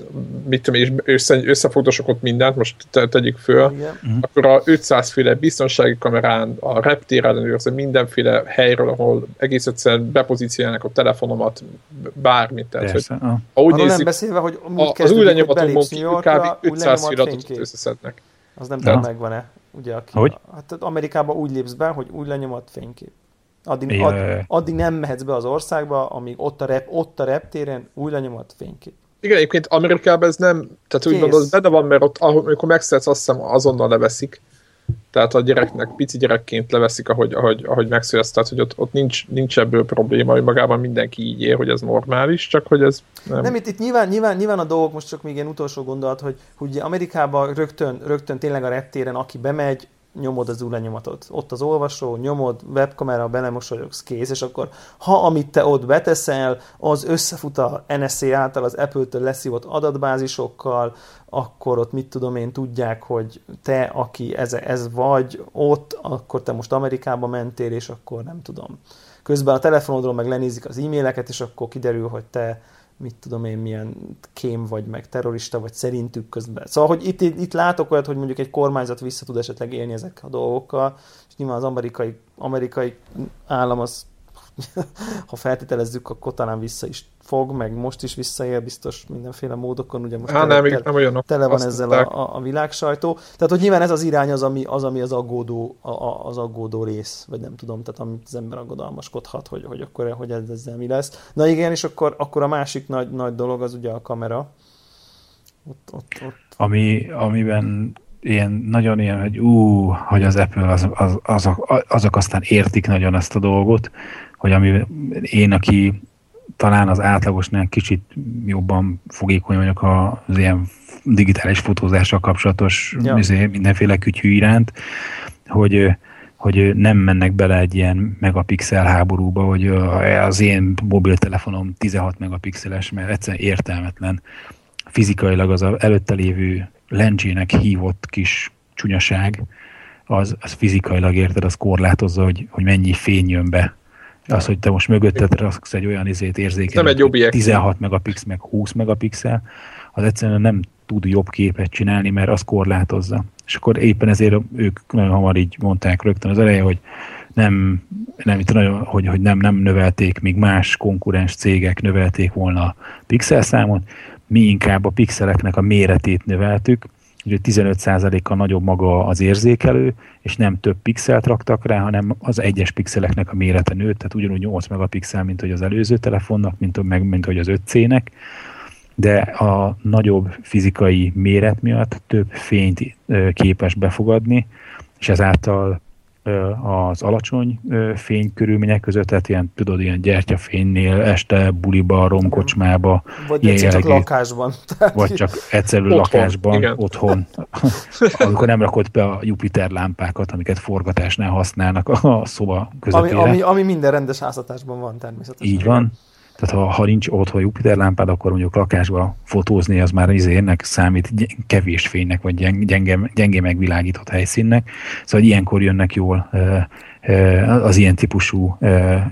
mit tudom, és össze, összefogdosok ott mindent, most te, tegyük föl, Igen. Mhm. akkor a 500 féle biztonsági kamerán, a reptér ellenőrző, mindenféle helyről, ahol egész egyszerűen bepozícionálnak a telefonomat, bármit. Tehát, hogy, ha úgy nézzük, nem beszélve, hogy a, az új lenyomatomból kb. 500 féle adatot összeszednek. Az nem tudom, megvan-e. Ugye, aki, hogy? Hát Amerikában úgy lépsz be, hogy új lenyomat fénykép. Addig, ja, add, addig nem mehetsz be az országba, amíg ott a, rep, ott a reptéren új lenyomat fénykép. Igen, egyébként Amerikában ez nem, tehát úgy mondod, benne van, mert ott, amikor megszeretsz, azt hiszem azonnal leveszik tehát a gyereknek pici gyerekként leveszik, ahogy, ahogy, ahogy megszületsz, tehát hogy ott, ott nincs, nincs ebből probléma, hogy magában mindenki így él, hogy ez normális, csak hogy ez nem. Nem, itt, itt nyilván, nyilván, nyilván a dolgok, most csak még ilyen utolsó gondolat, hogy, hogy Amerikában rögtön, rögtön tényleg a reptéren, aki bemegy, nyomod az új Ott az olvasó, nyomod, webkamera, belemosolyogsz, kész, és akkor ha amit te ott beteszel, az összefut a NSA által az Apple-től leszívott adatbázisokkal, akkor ott mit tudom én, tudják, hogy te, aki ez, ez vagy ott, akkor te most Amerikába mentél, és akkor nem tudom. Közben a telefonodról meg lenézik az e-maileket, és akkor kiderül, hogy te mit tudom én, milyen kém vagy, meg terrorista, vagy szerintük közben. Szóval, hogy itt, itt látok olyat, hogy mondjuk egy kormányzat vissza tud esetleg élni ezekkel a dolgokkal, és nyilván az amerikai, amerikai állam az ha feltételezzük, akkor talán vissza is fog, meg most is visszaél biztos mindenféle módokon, ugye most Há, tele, nem, nem olyanok, tele van ezzel a, a, a világsajtó. Tehát, hogy nyilván ez az irány az, ami az, ami az, aggódó, a, a, az aggódó rész, vagy nem tudom, tehát amit az ember aggodalmaskodhat, hogy, hogy akkor hogy ez, ezzel mi lesz. Na igen, és akkor, akkor a másik nagy, nagy dolog az ugye a kamera. Ott, ott, ott. Ami, amiben ilyen, nagyon ilyen, hogy ú, hogy az Apple, az, az, azok, azok aztán értik nagyon ezt a dolgot, hogy ami én, aki talán az átlagosnál kicsit jobban fogékony vagyok az ilyen digitális fotózással kapcsolatos ja. Izé, mindenféle kütyű iránt, hogy, hogy nem mennek bele egy ilyen megapixel háborúba, hogy az én mobiltelefonom 16 megapixeles, mert egyszerűen értelmetlen. Fizikailag az a előtte lévő lencsének hívott kis csúnyaság, az, az fizikailag érted, az korlátozza, hogy, hogy mennyi fény jön be. Az, hogy te most mögötted raksz egy olyan izét érzékelő, nem egy jobb 16 megapixel, meg 20 megapixel, az egyszerűen nem tud jobb képet csinálni, mert az korlátozza. És akkor éppen ezért ők nagyon hamar így mondták rögtön az eleje, hogy nem, nem, itt nagyon, hogy, hogy nem, nem növelték, míg más konkurens cégek növelték volna a pixelszámot, mi inkább a pixeleknek a méretét növeltük, ugye 15%-kal nagyobb maga az érzékelő, és nem több pixelt raktak rá, hanem az egyes pixeleknek a mérete nőtt, tehát ugyanúgy 8 megapixel, mint hogy az előző telefonnak, mint, meg, mint hogy az 5C-nek, de a nagyobb fizikai méret miatt több fényt képes befogadni, és ezáltal az alacsony fénykörülmények között, tehát ilyen, tudod, ilyen gyertyafénynél, este buliba, romkocsmába. Vagy ilyen csak lakásban. Vagy csak egyszerű otthon, lakásban, igen. otthon. amikor nem rakod be a Jupiter lámpákat, amiket forgatásnál használnak a szoba közepére. Ami, ami, ami minden rendes házatásban van természetesen. Így van. Tehát ha, ha nincs otthon Jupiter lámpád, akkor mondjuk lakásba fotózni, az már izének számít kevés fénynek, vagy gyenge, gyenge megvilágított helyszínnek. Szóval ilyenkor jönnek jól az ilyen típusú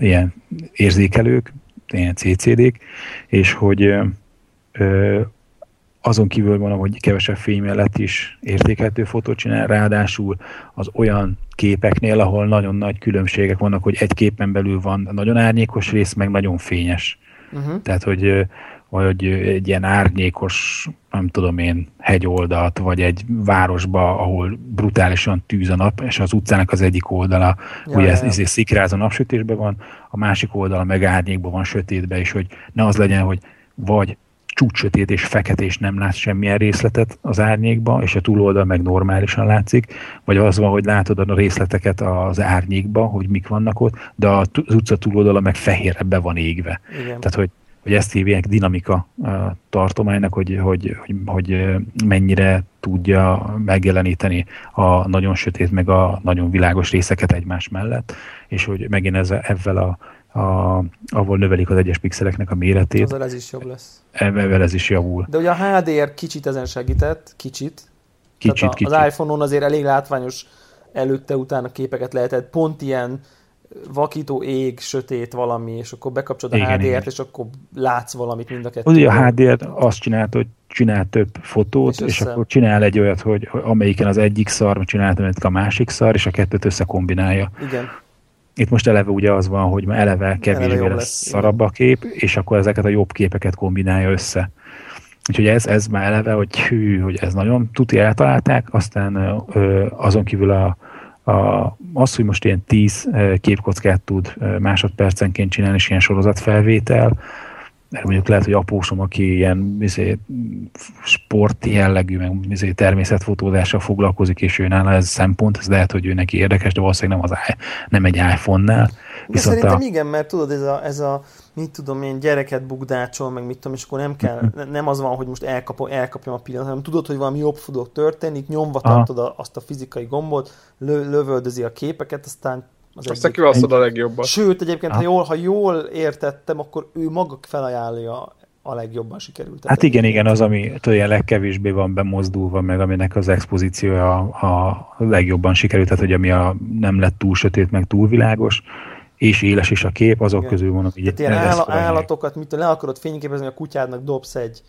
ilyen érzékelők, ilyen CCD-k, és hogy azon kívül van, hogy kevesebb fény mellett is értékelhető fotót csinál, ráadásul az olyan képeknél, ahol nagyon nagy különbségek vannak, hogy egy képen belül van nagyon árnyékos rész, meg nagyon fényes. Uh-huh. Tehát, hogy vagy egy ilyen árnyékos, nem tudom én, hegyoldalt, vagy egy városba, ahol brutálisan tűz a nap, és az utcának az egyik oldala, ja, ugye ez, ez szikráz a napsütésben van, a másik oldala meg árnyékban van sötétben, és hogy ne az legyen, hogy vagy csúcssötét és feketés nem látsz semmilyen részletet az árnyékba, és a túloldal meg normálisan látszik, vagy az van, hogy látod a részleteket az árnyékba, hogy mik vannak ott, de az utca túloldala meg fehérre be van égve. Igen. Tehát, hogy, hogy ezt hívják dinamika tartománynak, hogy, hogy, hogy, hogy mennyire tudja megjeleníteni a nagyon sötét meg a nagyon világos részeket egymás mellett, és hogy megint ez, ezzel a a, ahol növelik az egyes pixeleknek a méretét. Azzal ez is jobb lesz. Ebben ez is javul. De ugye a HDR kicsit ezen segített, kicsit. Kicsit, Tehát a, kicsit. Az iPhone-on azért elég látványos előtte-utána képeket lehetett, pont ilyen vakító ég, sötét valami, és akkor bekapcsolod a HDR-t, és akkor látsz valamit mind a kettő. Ugye a HDR azt csinálta, hogy csinál több fotót, és, és akkor csinál egy olyat, hogy amelyiken az egyik szar, csináltam a másik szar, és a kettőt összekombinálja. Igen. Itt most eleve ugye az van, hogy eleve kevésbé lesz, lesz szarabb a kép, és akkor ezeket a jobb képeket kombinálja össze. Úgyhogy ez, ez már eleve, hogy hű, hogy ez nagyon tuti eltalálták, aztán ö, azon kívül a, a, az, hogy most ilyen 10 képkockát tud másodpercenként csinálni, és ilyen sorozatfelvétel, mert mondjuk lehet, hogy apósom, aki ilyen izé, sport jellegű, meg izé, természetfotózással foglalkozik, és ő nála ez szempont, ez lehet, hogy ő neki érdekes, de valószínűleg nem, az, nem egy iPhone-nál. De szerintem a... igen, mert tudod, ez a, ez a mit tudom én, gyereket bugdácsol, meg mit tudom, és akkor nem kell, nem az van, hogy most elkapom, elkapjam a pillanatot, hanem tudod, hogy valami jobb fog történni, nyomva tartod a, azt a fizikai gombot, lö, lövöldözi a képeket, aztán az Aztán kiválasztod a legjobbat. Sőt, egyébként, ha jól, ha jól értettem, akkor ő maga felajánlja a legjobban sikerült. Hát igen, igen, az, ami tudja, legkevésbé van bemozdulva, meg aminek az expozíciója a, a legjobban sikerült, tehát hogy ami a, nem lett túl sötét, meg túl világos, és éles is a kép, azok igen. közül van, hogy ilyen áll, állatokat, mit le akarod fényképezni, a kutyádnak dobsz egy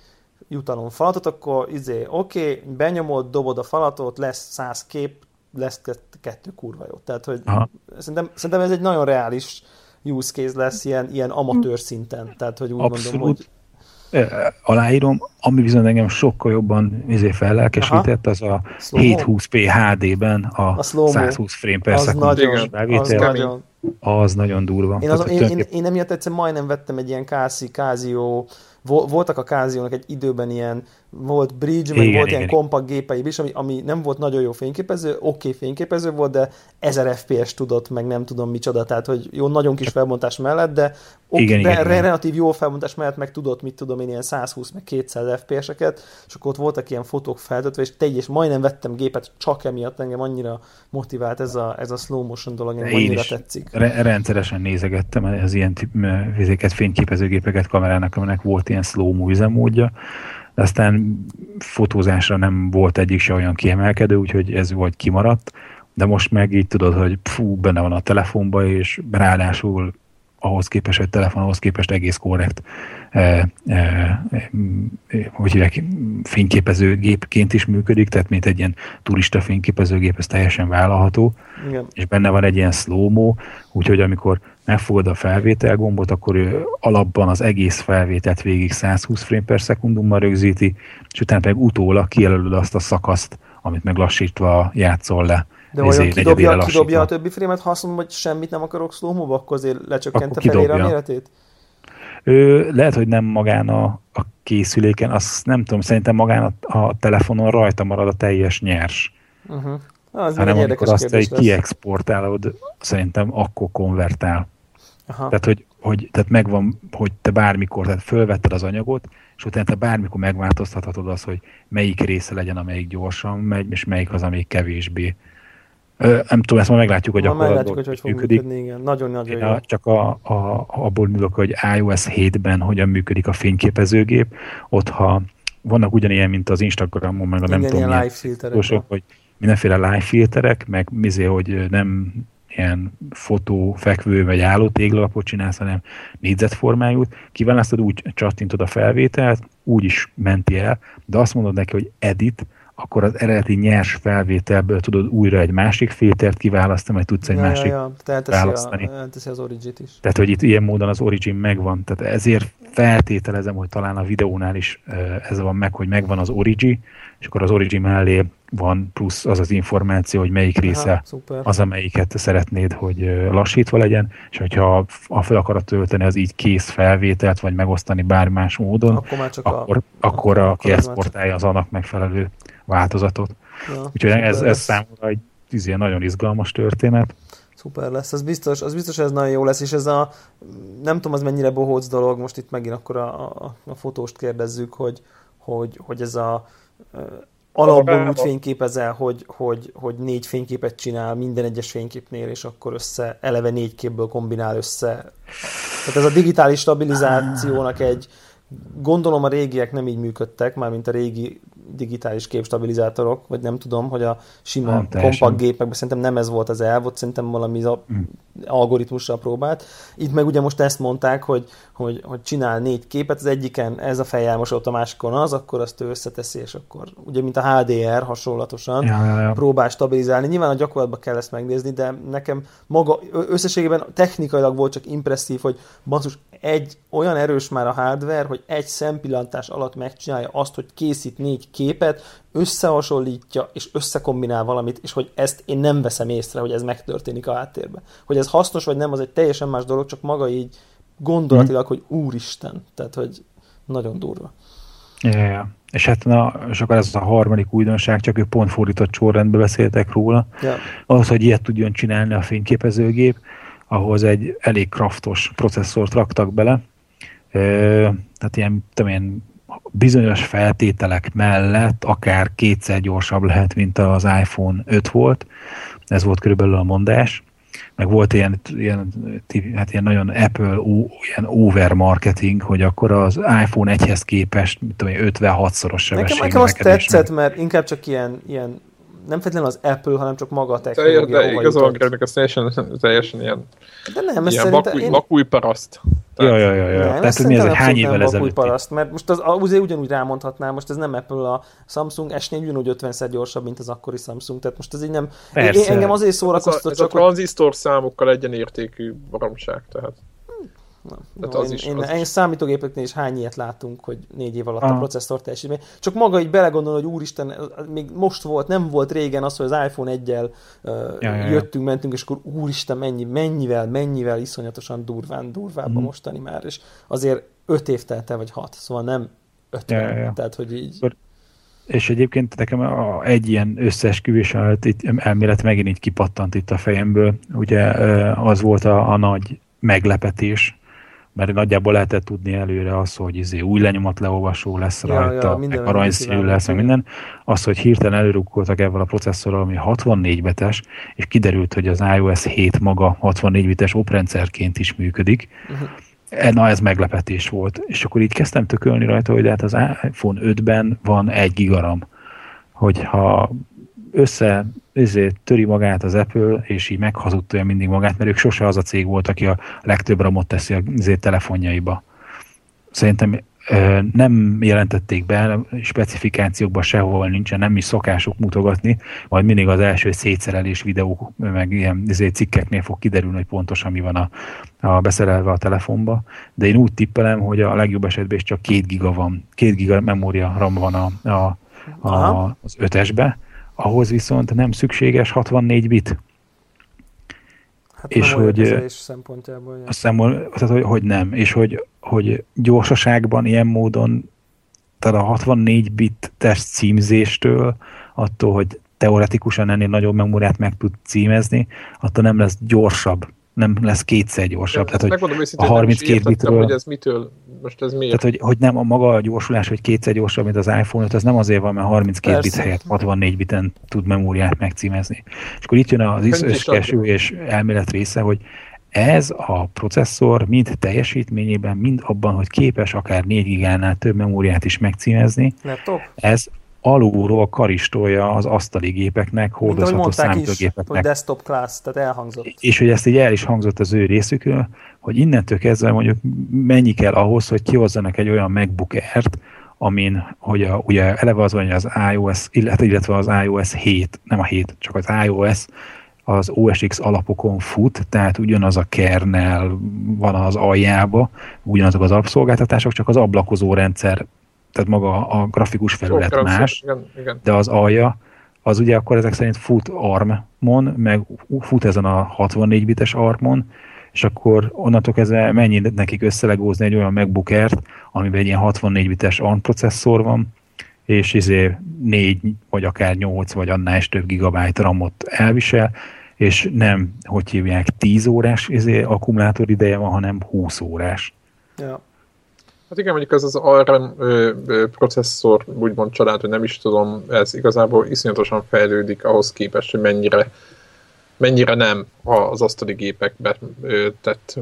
jutalom falatot, akkor izé, oké, okay, benyomod, dobod a falatot, lesz száz kép, lesz kettő kurva jó. Tehát, hogy szerintem, szerintem ez egy nagyon reális use case lesz ilyen, ilyen amatőr szinten. Tehát, hogy úgy Abszolút. mondom, hogy aláírom, ami viszont engem sokkal jobban izé fellelkesített, az a 720p HD-ben a, a 120 frame per szekundus az nagyon, az nagyon durva. Én, az, én, én, én emiatt egyszer majdnem vettem egy ilyen Casio voltak a Casio-nak egy időben ilyen, volt bridge, meg igen, volt igen, ilyen kompakt gépei is, ami, ami nem volt nagyon jó fényképező, oké okay, fényképező volt, de 1000 FPS tudott, meg nem tudom micsoda, tehát hogy jó, nagyon kis felbontás mellett, de, ok, igen, igen, relatív igen. jó felbontás mellett meg tudott, mit tudom én, ilyen 120 meg 200 FPS-eket, és akkor ott voltak ilyen fotók feltöltve, és te és majdnem vettem gépet, csak emiatt engem annyira motivált ez a, ez a slow motion dolog, engem annyira tetszik. Re- rendszeresen nézegettem az ilyen vizéket, fényképezőgépeket kamerának, aminek volt ilyen slow üzemmódja, de aztán fotózásra nem volt egyik se olyan kiemelkedő, úgyhogy ez vagy kimaradt, de most meg így tudod, hogy fú, benne van a telefonba, és ráadásul ahhoz képest, hogy telefon ahhoz képest egész korrekt e, e, e, hogy hívják, fényképezőgépként is működik, tehát mint egy ilyen turista fényképezőgép, ez teljesen vállalható, Igen. és benne van egy ilyen slow-mo, úgyhogy amikor megfogod a felvétel gombot, akkor ő alapban az egész felvételt végig 120 frame per szekundummal rögzíti, és utána meg utólag kijelölöd azt a szakaszt, amit meg lassítva játszol le. De olyan kidobja, kidobja a többi frémet, ha azt mondom, hogy semmit nem akarok slow akkor azért lecsökkente felére a méretét? Ő, lehet, hogy nem magán a, a készüléken, azt nem tudom, szerintem magán a, a telefonon rajta marad a teljes nyers. Uh-huh. Az hanem amikor azt egy kiexportálod, szerintem akkor konvertál. Aha. Tehát, hogy, hogy tehát megvan, hogy te bármikor, tehát fölvetted az anyagot, és utána te bármikor megváltoztathatod azt, hogy melyik része legyen, amelyik gyorsan megy, és melyik az, amelyik kevésbé. Ö, nem tudom, ezt ma meglátjuk, hogy akkor meglátjuk, hogy hogy fog működik. működni, igen. Nagyon-nagyon jó. Csak a, a, abból nyúlok, hogy iOS 7-ben hogyan működik a fényképezőgép, ott ha vannak ugyanilyen, mint az Instagramon, meg a igen, nem tudom, ilyen live filterek. hogy mindenféle live filterek, meg mizé, hogy nem ilyen fotó, fekvő vagy álló téglalapot csinálsz, hanem négyzetformájút, kiválasztod, úgy csattintod a felvételt, úgy is menti el, de azt mondod neki, hogy edit, akkor az eredeti nyers felvételből tudod újra egy másik filtert kiválasztani, vagy tudsz egy ja, másik ja, ja. választani. A, az Origin-t is. Tehát, hogy itt ilyen módon az Origin megvan. Tehát ezért feltételezem, hogy talán a videónál is ez van meg, hogy megvan az Origin, és akkor az Origin mellé van plusz az az információ, hogy melyik része Aha, az, amelyiket szeretnéd, hogy lassítva legyen, és hogyha a fel akarod tölteni az így kész felvételt, vagy megosztani bármi más módon, akkor, már csak akkor, a, akkor, a, aki exportálja az annak megfelelő változatot. Ja, Úgyhogy ez, ez számomra egy izé, nagyon izgalmas történet. Szuper lesz, az biztos, az biztos, ez nagyon jó lesz, és ez a, nem tudom, az mennyire bohóc dolog, most itt megint akkor a, a, a fotóst kérdezzük, hogy, hogy, hogy ez a alapból úgy fényképezel, hogy, hogy, hogy négy fényképet csinál minden egyes fényképnél, és akkor össze, eleve négy képből kombinál össze. Tehát ez a digitális stabilizációnak egy, gondolom a régiek nem így működtek, már mint a régi digitális képstabilizátorok, vagy nem tudom, hogy a sima nem, kompakt gépekben szerintem nem ez volt az elv, ott szerintem valami a mm. algoritmusra próbált. Itt meg ugye most ezt mondták, hogy, hogy, hogy csinál négy képet, az egyiken ez a fejjelmosott, a másikon az, akkor azt ő összeteszi, és akkor ugye mint a HDR hasonlatosan ja, ja, ja. próbál stabilizálni. Nyilván a gyakorlatban kell ezt megnézni, de nekem maga összességében technikailag volt csak impresszív, hogy basszus, egy olyan erős már a hardware, hogy egy szempillantás alatt megcsinálja azt, hogy készít négy képet, összehasonlítja és összekombinál valamit, és hogy ezt én nem veszem észre, hogy ez megtörténik a háttérben. Hogy ez hasznos vagy nem, az egy teljesen más dolog, csak maga így gondolatilag, hogy úristen, tehát hogy nagyon durva. Ja, ja. És hát na, és akkor ez a harmadik újdonság, csak ők pont fordított sorrendben beszéltek róla. Ja. Az, hogy ilyet tudjon csinálni a fényképezőgép, ahhoz egy elég kraftos processzort raktak bele. Tehát ilyen, tudom én, bizonyos feltételek mellett akár kétszer gyorsabb lehet, mint az iPhone 5 volt. Ez volt körülbelül a mondás. Meg volt ilyen, ilyen, hát ilyen nagyon Apple ilyen over marketing, hogy akkor az iPhone 1-hez képest 56-szoros sebesség. Nekem, nekem azt tetszett, mert inkább csak ilyen, ilyen nem feltétlenül az Apple, hanem csak maga a technológia. De, de igazolom kérnek, ez teljesen, teljesen ilyen, de nem, ilyen bakúj, én... bakúj paraszt. Ja, ja, ja, ja. Nem, Tehát mi ez egy hány évvel ezelőtt? paraszt, mert most az, azért ugyanúgy rámondhatnám, most ez nem Apple, a Samsung S4 ugyanúgy 50-szer gyorsabb, mint az akkori Samsung, tehát most ez így nem... Persze. Én, engem azért szórakoztat ez a, ez csak, a tranzisztor számokkal egyenértékű baromság, tehát. Na, no, az én, is, én, az én is. számítógépeknél is hány ilyet látunk, hogy négy év alatt ah. a processzor teljesítmény. Csak maga így belegondol, hogy úristen, még most volt, nem volt régen az, hogy az iPhone 1-jel uh, ja, ja, jöttünk, mentünk, és akkor úristen, mennyi, mennyivel, mennyivel iszonyatosan durván, durvább mm. a mostani már, és azért öt év telt el, vagy hat, szóval nem ötven, ja, ja. tehát hogy így... És egyébként nekem a, egy ilyen összeesküvés elmélet megint így kipattant itt a fejemből. Ugye az volt a, a nagy meglepetés, mert nagyjából lehetett tudni előre az, hogy izé új lenyomat leolvasó lesz ja, rajta, ja, meg aranyszínű lesz, meg minden. Az, hogy hirtelen előrukkoltak ebben a processzorral, ami 64 betes, és kiderült, hogy az iOS 7 maga 64 bites oprendszerként is működik. Uh-huh. Na, ez meglepetés volt. És akkor így kezdtem tökölni rajta, hogy hát az iPhone 5-ben van egy gigaram. Hogyha össze ezért töri magát az Apple, és így meghazudtolja mindig magát, mert ők sose az a cég volt, aki a legtöbb ramot teszi a telefonjaiba. Szerintem nem jelentették be, specifikációkban sehol nincsen, nem is szokásuk mutogatni, majd mindig az első szétszerelés videók, meg ilyen ezért cikkeknél fog kiderülni, hogy pontosan mi van a, a beszerelve a telefonba, de én úgy tippelem, hogy a legjobb esetben is csak két giga van, két giga memória RAM van a, a, a, az ötesbe, ahhoz viszont nem szükséges 64 bit. Hát és hogy szempontjából. A szempont, tehát, hogy, hogy nem, és hogy, hogy gyorsaságban ilyen módon, tehát a 64 bit test címzéstől, attól, hogy teoretikusan ennél nagyobb memóriát meg tud címezni, attól nem lesz gyorsabb nem lesz kétszer gyorsabb. tehát, hogy a 32 bitről... hogy ez mitől, most ez miért? Tehát, hogy, hogy nem a maga a gyorsulás, hogy kétszer gyorsabb, mint az iPhone 5, az nem azért van, mert 32 Persze. bit helyett 64 biten tud memóriát megcímezni. És akkor itt jön az összkeső és elmélet része, hogy ez a processzor mind teljesítményében, mind abban, hogy képes akár 4 gigánál több memóriát is megcímezni, Laptop? ez alulról karistolja az asztali gépeknek, hordozható számítógépeknek. hogy desktop class, tehát elhangzott. És hogy ezt így el is hangzott az ő részükről, hogy innentől kezdve mondjuk mennyi kell ahhoz, hogy kihozzanak egy olyan MacBook Air-t, amin, hogy a, ugye eleve az van, hogy az iOS, illetve az iOS 7, nem a 7, csak az iOS az OS X alapokon fut, tehát ugyanaz a kernel van az aljába, ugyanazok az alapszolgáltatások, csak az ablakozó rendszer tehát maga a grafikus felület Sok más, igen, igen. de az alja, az ugye akkor ezek szerint fut ARM-mon, meg fut ezen a 64 bites ARM-on, és akkor onnantól kezdve mennyi nekik összelegózni egy olyan Air-t, amiben egy ilyen 64 bites ARM processzor van, és izé 4 vagy akár 8 vagy annál is több gigabyte RAM-ot elvisel, és nem, hogy hívják, 10 órás izé, akkumulátor ideje van, hanem 20 órás. Ja. Hát igen, mondjuk ez az ARM ö, ö, processzor, úgymond család, hogy nem is tudom, ez igazából iszonyatosan fejlődik ahhoz képest, hogy mennyire, mennyire nem az asztali gépekbe ö, tett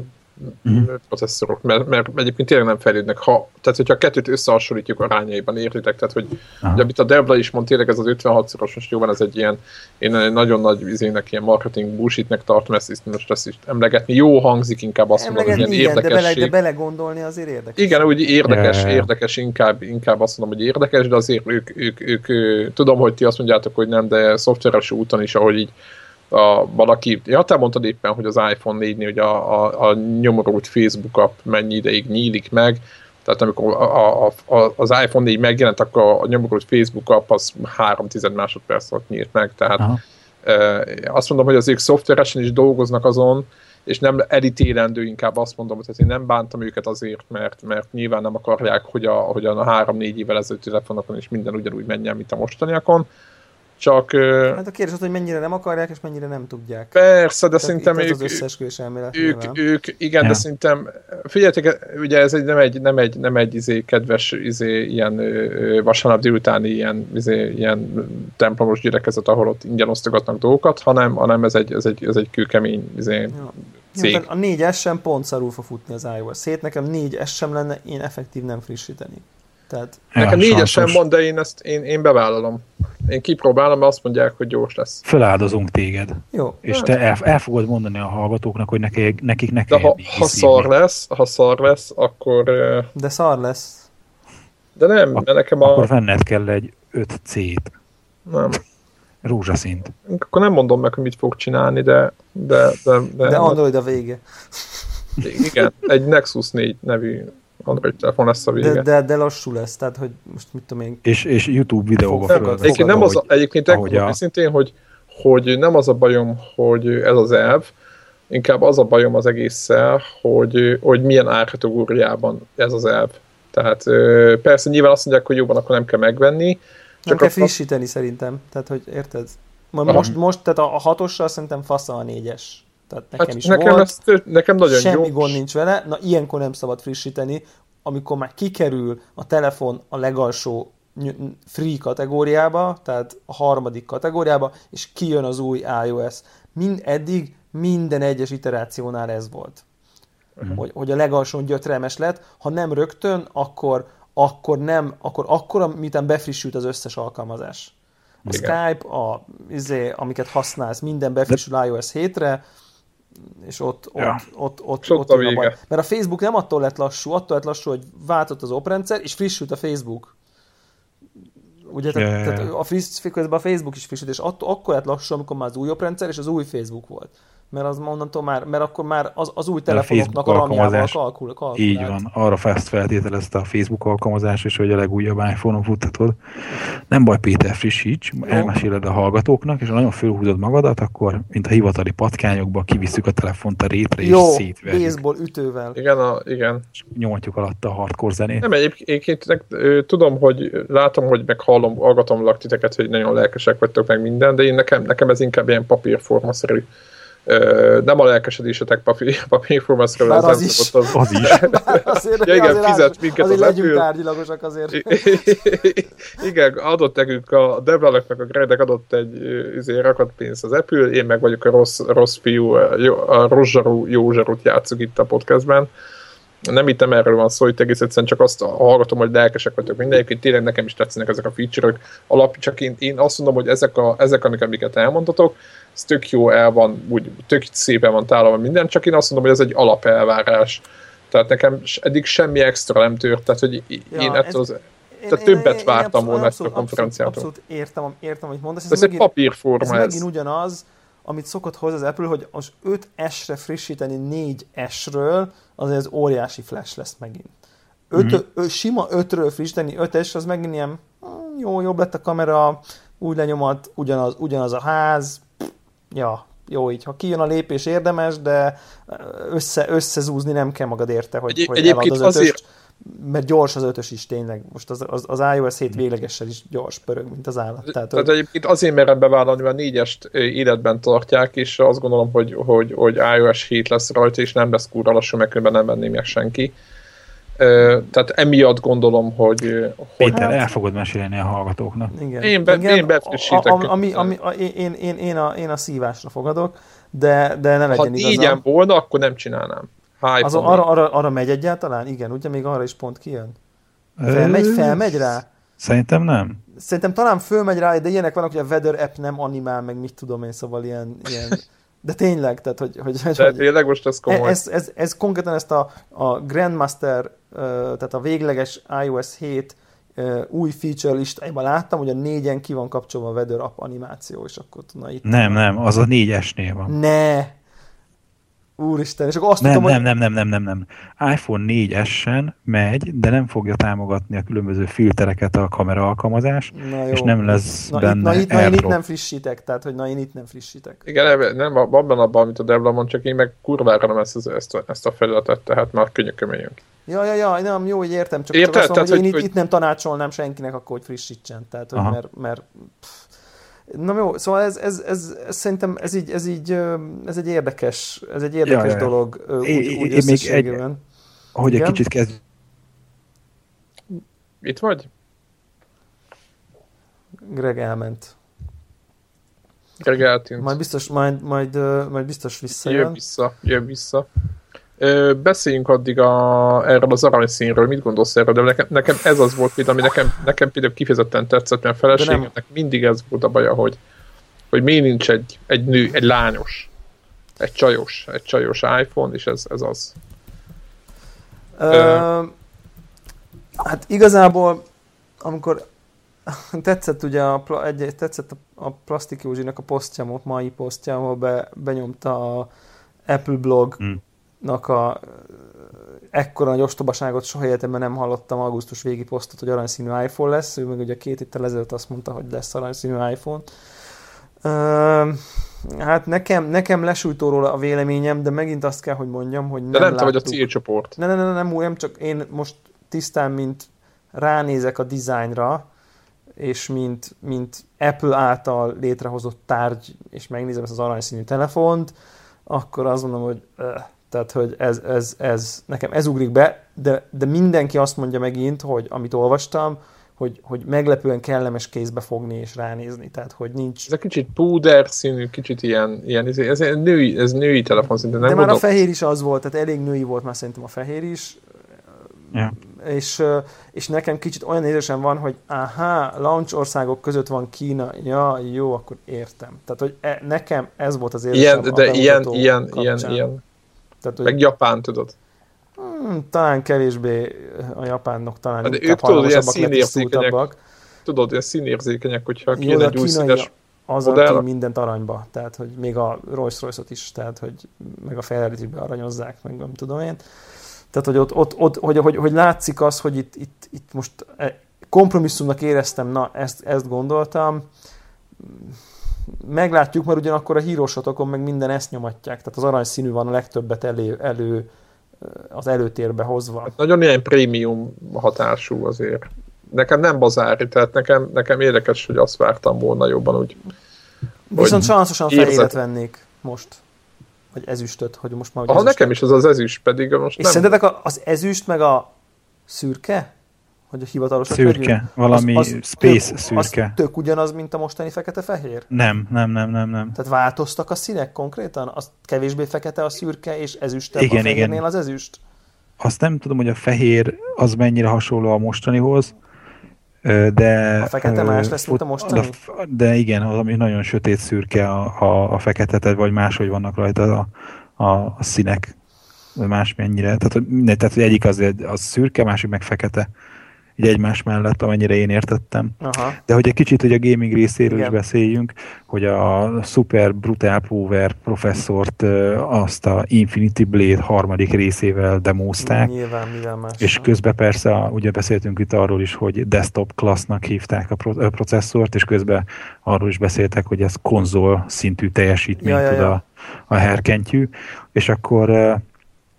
mm. processzorok, mert, mert egyébként tényleg nem fejlődnek. Ha, tehát, hogyha a kettőt összehasonlítjuk arányaiban, értitek? Tehát, hogy, hogy amit a Debla is mond, tényleg ez az 56-szoros, most jó van, ez egy ilyen, én egy nagyon nagy izének, ilyen marketing bullshitnek tartom ezt, most ezt is emlegetni. Jó hangzik, inkább azt mondom, hogy ilyen igen, érdekesség. De, bele, de belegondolni azért érdekes. Igen, úgy érdekes, yeah. érdekes, inkább, inkább azt mondom, hogy érdekes, de azért ők, ők, ők, ők, tudom, hogy ti azt mondjátok, hogy nem, de szoftveres úton is, ahogy így a, valaki, ja, te mondtad éppen, hogy az iPhone 4-nél hogy a, a, a nyomorult Facebook app mennyi ideig nyílik meg, tehát amikor a, a, a, az iPhone 4 megjelent, akkor a nyomorult Facebook app az 3 másodperc alatt nyílt meg, tehát Aha. e, azt mondom, hogy az ők szoftveresen is dolgoznak azon, és nem elítélendő, inkább azt mondom, hogy én nem bántam őket azért, mert, mert nyilván nem akarják, hogy a, hogy a 3-4 évvel ezelőtt telefonokon is minden ugyanúgy menjen, mint a mostaniakon, csak... Hát a kérdés az, hogy mennyire nem akarják, és mennyire nem tudják. Persze, de Tehát szerintem ők, az összeesküvés elmélet. Ők, ők, igen, ja. de szerintem, figyeljetek, ugye ez egy, nem egy, nem egy, nem egy izé, kedves izé, ilyen vasárnap délutáni ilyen, izé, ilyen templomos gyülekezet, ahol ott ingyen osztogatnak dolgokat, hanem, hanem ez egy, ez egy, ez egy kőkemény izé, ja. Cég. Ja, a 4S sem pont szarul fog futni az iOS. Szét nekem 4S sem lenne, én effektív nem frissíteni. Tehát... Nekem négyes sem mond, de én ezt én, én bevállalom. Én kipróbálom, mert azt mondják, hogy gyors lesz. Feláldozunk téged. Jó. És te el, el fogod mondani a hallgatóknak, hogy nekik, nekik ne kell De ha, ha szar lesz, ha szar lesz, akkor... De szar lesz. De nem, Ak- de nekem a... Akkor venned kell egy 5C-t. Nem. Rózsaszint. Akkor nem mondom meg, hogy mit fog csinálni, de... De, de, de, de Android a vége. Igen, egy Nexus 4 nevű Android telefon lesz a vége. De, de, de lassú lesz, tehát hogy most mit tudom én... És, és YouTube videóba fog, nem, Egyébként nem az, a, egyébként a... szintén, hogy, hogy nem az a bajom, hogy ez az elv, inkább az a bajom az egésszel, hogy, hogy milyen árkategóriában ez az elv. Tehát persze nyilván azt mondják, hogy jobban akkor nem kell megvenni. Csak nem kell frissíteni a... szerintem, tehát hogy érted? Most, most tehát a hatossal szerintem fasza a négyes. Tehát nekem hát is nekem volt. Ezt, nekem nagyon semmi jó. gond nincs vele. Na, ilyenkor nem szabad frissíteni, amikor már kikerül a telefon a legalsó free kategóriába, tehát a harmadik kategóriába, és kijön az új iOS. Mind eddig minden egyes iterációnál ez volt. Uh-huh. Hogy, hogy a legalsón gyötrelmes lett, ha nem rögtön, akkor, akkor nem, akkor akkor, miután befrissült az összes alkalmazás A Skype, a, izé, amiket használsz, minden befrissül iOS 7-re, és ott, ott, ja. ott, ott, ott, ott a vége. A Mert a Facebook nem attól lett lassú, attól lett lassú, hogy váltott az oprendszer, és frissült a Facebook. Ugye, yeah. tehát, tehát a, friss, a Facebook is frissült, és attól, akkor lett lassú, amikor már az új oprendszer, és az új Facebook volt mert az mondantól már, mert akkor már az, az új telefonoknak a, a ramjával kalkul, kalkulált. Így van, arra fest feltételezte a Facebook alkalmazás, és hogy a legújabb iPhone-on futtatod. Nem baj, Péter, frissíts, elmeséled a hallgatóknak, és ha nagyon fölhúzod magadat, akkor, mint a hivatali patkányokba, kivisszük a telefont a rétre, és Jó, szétverjük. baseball ütővel. Igen, a, igen. És nyomtjuk alatt a hardcore zenét. Nem, egyébként tudom, hogy látom, hogy meg hallom, hallgatom titeket, hogy nagyon lelkesek vagytok meg minden, de én nekem, nekem ez inkább ilyen nem a lelkesedésetek papír, papírformászról, az, az, is. Az, az is. azért, ja, igen, azért fizet minket azért az legyünk tárgyilagosak azért. igen, adott nekünk a Devlaleknek a Gredek adott egy izé, rakat pénzt az Apple, én meg vagyok a rossz, rossz fiú, a rossz zsarú, jó zsarút játszok itt a podcastben. Nem itt nem erről van szó, itt egész egyszerűen csak azt hallgatom, hogy lelkesek vagyok mindenki, tényleg nekem is tetszenek ezek a feature-ök. Alap, csak én, én azt mondom, hogy ezek, a, ezek amik, amiket elmondatok, ez tök jó el van, úgy tök szépen van tálalva minden, csak én azt mondom, hogy ez egy alapelvárás. Tehát nekem eddig semmi extra nem tört, tehát hogy én ja, ettől az, én, tehát én, többet én, vártam én volna ezt a konferenciától. Abszolút, abszolút értem, értem, amit mondasz. Ez, ez egy papírforma. Ez, ez megint ugyanaz, amit szokott hozni az Apple, hogy az 5S-re frissíteni 4S-ről, azért ez óriási flash lesz megint. Öt, mm-hmm. ö, sima 5-ről frissíteni 5S, az megint ilyen hm, jó, jobb lett a kamera, úgy lenyomat, ugyanaz, ugyanaz a ház, ja, jó így, ha kijön a lépés érdemes, de össze, összezúzni nem kell magad érte, hogy, Egy, hogy egyébként az ötös, azért... mert gyors az ötös is tényleg. Most az, az, az iOS 7 véglegesen is gyors pörög, mint az állat. Tehát, Tehát hogy... egyébként azért merem bevállalni, mert a négyest életben tartják, és azt gondolom, hogy, hogy, hogy iOS 7 lesz rajta, és nem lesz kurva lassú, mert nem venném meg senki tehát emiatt gondolom, hogy... Péter, hát, el fogod mesélni a hallgatóknak. Igen. Én, be, igen, én befrissítek. A, ami, ami, a, én, én, én, a, én a szívásra fogadok, de, de ne legyen ha igazam. Ha volna, akkor nem csinálnám. Az, arra, arra, arra megy egyáltalán? Igen, ugye még arra is pont kijön? Felmegy, felmegy rá? Szerintem nem. Szerintem talán fölmegy rá, de ilyenek vannak, hogy a Weather app nem animál, meg mit tudom én, szóval ilyen, ilyen de tényleg, tehát hogy... hogy, hogy de tényleg most ez komoly. Ez, ez, ez konkrétan ezt a, a Grandmaster, tehát a végleges iOS 7 új feature listájában láttam, hogy a négyen ki van kapcsolva a Weather App animáció, és akkor na itt... Nem, nem, az a négyesnél van. Ne! Úristen, és akkor azt nem, tudom, nem, hogy... nem, nem, nem, nem, nem. iPhone 4S-en megy, de nem fogja támogatni a különböző filtereket a kamera alkalmazás, na jó. és nem lesz na, benne itt, na, itt, na, én itt nem frissítek, tehát hogy na én itt nem frissítek. Igen, nem, abban abban, amit a Devla mond, csak én meg kurvára nem ezt, ezt, a, ezt a felületet, tehát már könyökömöljünk. Ja, ja, ja, nem, jó, hogy értem, csak, Érted? csak azt mondom, hogy, hogy én hogy... Itt, itt nem tanácsolnám senkinek akkor, hogy frissítsen, tehát hogy mert, mert pff, Na jó, szóval ez, ez, ez, ez szerintem ez így, ez így, ez egy érdekes, ez egy érdekes ja, ja. dolog úgy, é, úgy é, még egy, Ahogy egy kicsit kezd... Itt vagy? Greg elment. Greg eltűnt. Majd biztos, majd, majd, majd biztos visszajön. Jön vissza, jön vissza. Ö, beszéljünk addig a, erről az aranyszínről, mit gondolsz erről, de nekem, nekem ez az volt, ami nekem, nekem például kifejezetten tetszett, mert a feleségemnek mindig ez volt a baja, hogy, hogy mi nincs egy, egy nő, egy lányos, egy csajos, egy csajos iPhone, és ez, ez az. Ö, Ö, hát igazából, amikor tetszett ugye a, egy, tetszett a, a Plastik Józsinak a posztja, a mai posztja, ahol be, benyomta a Apple blog hmm nak a ekkora nagy ostobaságot soha életemben nem hallottam augusztus végi posztot, hogy aranyszínű iPhone lesz. Ő meg ugye két héttel ezelőtt azt mondta, hogy lesz aranyszínű iPhone. Uh, hát nekem, nekem lesújtó róla a véleményem, de megint azt kell, hogy mondjam, hogy nem De nem láttuk. te vagy a célcsoport. Ne, ne, ne, nem, nem, csak én most tisztán, mint ránézek a dizájnra, és mint, mint Apple által létrehozott tárgy, és megnézem ezt az aranyszínű telefont, akkor azt mondom, hogy uh, tehát, hogy ez, ez, ez, nekem ez ugrik be, de, de mindenki azt mondja megint, hogy amit olvastam, hogy, hogy meglepően kellemes kézbe fogni és ránézni, tehát hogy nincs... Ez egy kicsit púder színű, kicsit ilyen, ilyen ez, ez, női, ez női telefon szinte, nem De már a fehér is az volt, tehát elég női volt már szerintem a fehér is, Ja. És, és nekem kicsit olyan érzésem van, hogy aha, launch országok között van Kína, ja, jó, akkor értem. Tehát, hogy e, nekem ez volt az érzésem. Ilyen, de ilyen, ilyen, ilyen, ilyen. Tehát, hogy, Meg Japán, tudod. Hmm, talán kevésbé a japánok talán de ők tudod, ilyen színérzékenyek. Tudod, ilyen színérzékenyek, hogyha kéne egy új színes az, modell. mindent aranyba, tehát hogy még a Rolls Royce-ot is, tehát hogy meg a Ferrari-t is bearanyozzák, meg nem tudom én. Tehát, hogy ott, ott, ott hogy, hogy, hogy, látszik az, hogy itt, itt, itt most e, kompromisszumnak éreztem, na, ezt, ezt gondoltam. Meglátjuk, mert ugyanakkor a hírósatokon meg minden ezt nyomatják. Tehát az aranyszínű van a legtöbbet elő, elő az előtérbe hozva. Hát nagyon ilyen prémium hatású azért. Nekem nem bazári, tehát nekem, nekem érdekes, hogy azt vártam volna jobban úgy. Viszont sanszosan fehéret vennék most. Vagy ezüstöt, hogy most már... Aha, nekem is az az ezüst, pedig most És nem... szerintetek az ezüst meg a szürke? Hogy a hivatalos Szürke, legyünk? valami az, az space tök, szürke. Az tök ugyanaz, mint a mostani fekete-fehér? Nem, nem, nem, nem, nem. Tehát változtak a színek konkrétan? Az kevésbé fekete a szürke, és ezüstebb igen, a fehérnél igen. az ezüst? Azt nem tudom, hogy a fehér az mennyire hasonló a mostanihoz, de... A fekete más lesz, mint a mostani? De igen, az, ami nagyon sötét szürke a, a, a fekete, vagy máshogy vannak rajta a, a, a színek, más mennyire. Tehát, mindegy, tehát, hogy egyik az, az szürke, másik meg fekete így egymás mellett, amennyire én értettem. Aha. De hogy egy kicsit hogy a gaming részéről Igen. is beszéljünk, hogy a Super Brutal Power professzort azt a Infinity Blade harmadik részével demózták. Nyilván, mivel más. És közben persze, ugye beszéltünk itt arról is, hogy desktop classnak hívták a processzort, és közben arról is beszéltek, hogy ez konzol szintű teljesítményt ja, ja, ja. tud a, a herkentyű, és akkor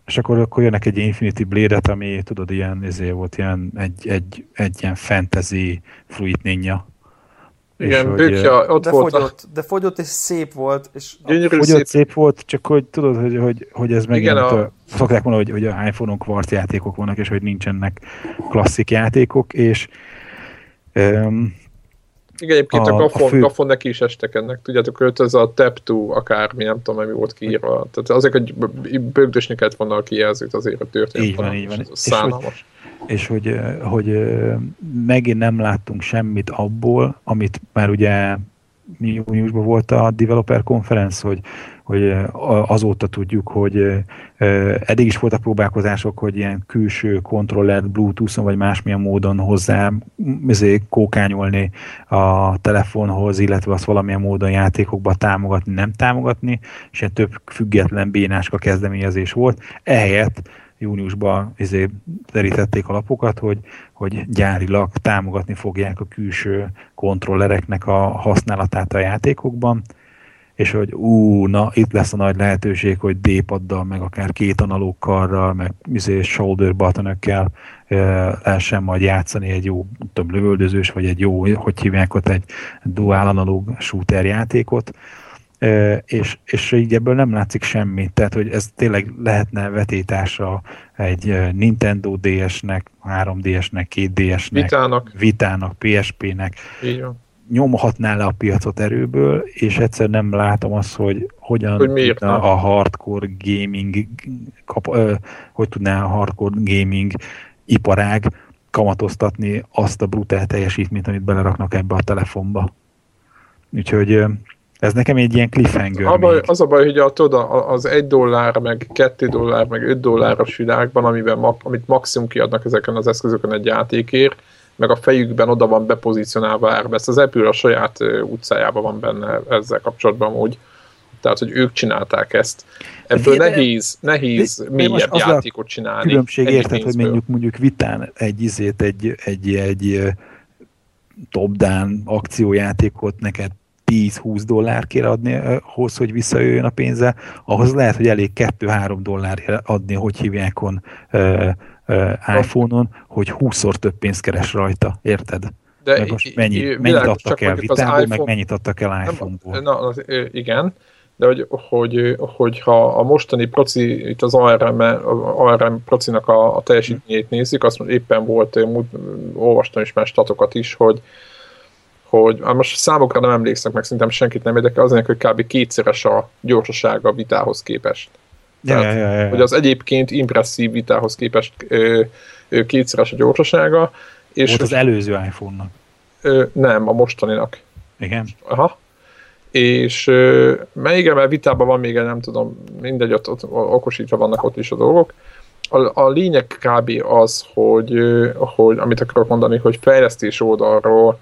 és akkor, akkor jönnek egy Infinity Blade-et, ami tudod, ilyen, ezért volt ilyen, egy, egy, egy ilyen fantasy fluid ninja. Igen, bőkja, ott de volt. Fogyott, a... De fogyott és szép volt. És Gyönyörű fogyott szép. szép. volt, csak hogy tudod, hogy, hogy, hogy ez megint, Igen, a... szokták mondani, hogy, hogy a iPhone-on kvarc játékok vannak, és hogy nincsenek klasszik játékok, és um, igen, egyébként a, a Gafon, a fő... Gafon neki is estek ennek. Tudjátok, hogy ez a Tap 2 akármi, nem tudom, mi volt kiírva. Tehát azért, hogy bögdösni kellett volna a kijelzőt azért a történet. Így van, így van. És hogy, és hogy, hogy megint nem láttunk semmit abból, amit már ugye júniusban volt a developer conference, hogy, hogy azóta tudjuk, hogy eddig is voltak próbálkozások, hogy ilyen külső kontrollert Bluetooth-on vagy másmilyen módon hozzá kókányolni a telefonhoz, illetve azt valamilyen módon játékokba támogatni, nem támogatni, és ilyen több független bénáska kezdeményezés volt. Ehelyett júniusban izé terítették a lapokat, hogy, hogy gyárilag támogatni fogják a külső kontrollereknek a használatát a játékokban, és hogy ú, na, itt lesz a nagy lehetőség, hogy D-paddal, meg akár két analógkarral, meg izé, shoulder buttonökkel e, lehessen majd játszani egy jó több lövöldözős, vagy egy jó, hogy hívják ott, egy dual analóg shooter játékot, és, és így ebből nem látszik semmi. Tehát, hogy ez tényleg lehetne vetétásra egy Nintendo DS-nek, 3DS-nek, 2DS-nek, Vitának, Vitának PSP-nek. Nyomhatná le a piacot erőből, és egyszer nem látom azt, hogy hogyan hogy tudna a hardcore gaming, kap, ö, hogy tudná a hardcore gaming iparág kamatoztatni azt a brutál teljesítményt, amit beleraknak ebbe a telefonba. Úgyhogy ez nekem egy ilyen cliffhanger. A baj, az a baj, hogy a, tudod, az egy dollár, meg kettő dollár, meg öt dolláros világban, amiben, amit maximum kiadnak ezeken az eszközökön egy játékért, meg a fejükben oda van bepozícionálva. Ezt az Apple a saját utcájában van benne ezzel kapcsolatban úgy. Tehát, hogy ők csinálták ezt. Ebből de, nehéz, nehéz de, mélyebb az játékot csinálni. Különbség érted, hogy mondjuk, mondjuk vitán egy izét, egy, egy, egy, top-down akciójátékot neked 10-20 dollár kér adni ahhoz, hogy visszajöjjön a pénze, ahhoz lehet, hogy elég 2-3 dollár adni, hogy hívják on uh, uh, iPhone-on, hogy 20-szor több pénzt keres rajta, érted? De meg most mennyi, mennyit adtak el vitából, iPhone... meg mennyit adtak el iPhone-ból. Na, na, igen, de hogy, hogy, hogy ha a mostani proci, itt az ARM, ARM procinak a, a teljesítményét nézzük, azt éppen volt, olvastam is más statokat is, hogy hogy hát most számokra nem emlékszek meg, szerintem senkit nem érdekel, az hogy kb. kétszeres a gyorsasága a vitához képest. Ja, ja, ja, ja. Hogy az egyébként impresszív vitához képest ö, ö, kétszeres a gyorsasága. És Volt az előző iPhone-nak. Ö, nem, a mostaninak. Igen? Aha. És ö, mert igen, mert vitában van még, nem tudom, mindegy, ott, ott okosítva vannak ott is a dolgok. A, a lényeg kb. az, hogy, hogy amit akarok mondani, hogy fejlesztés oldalról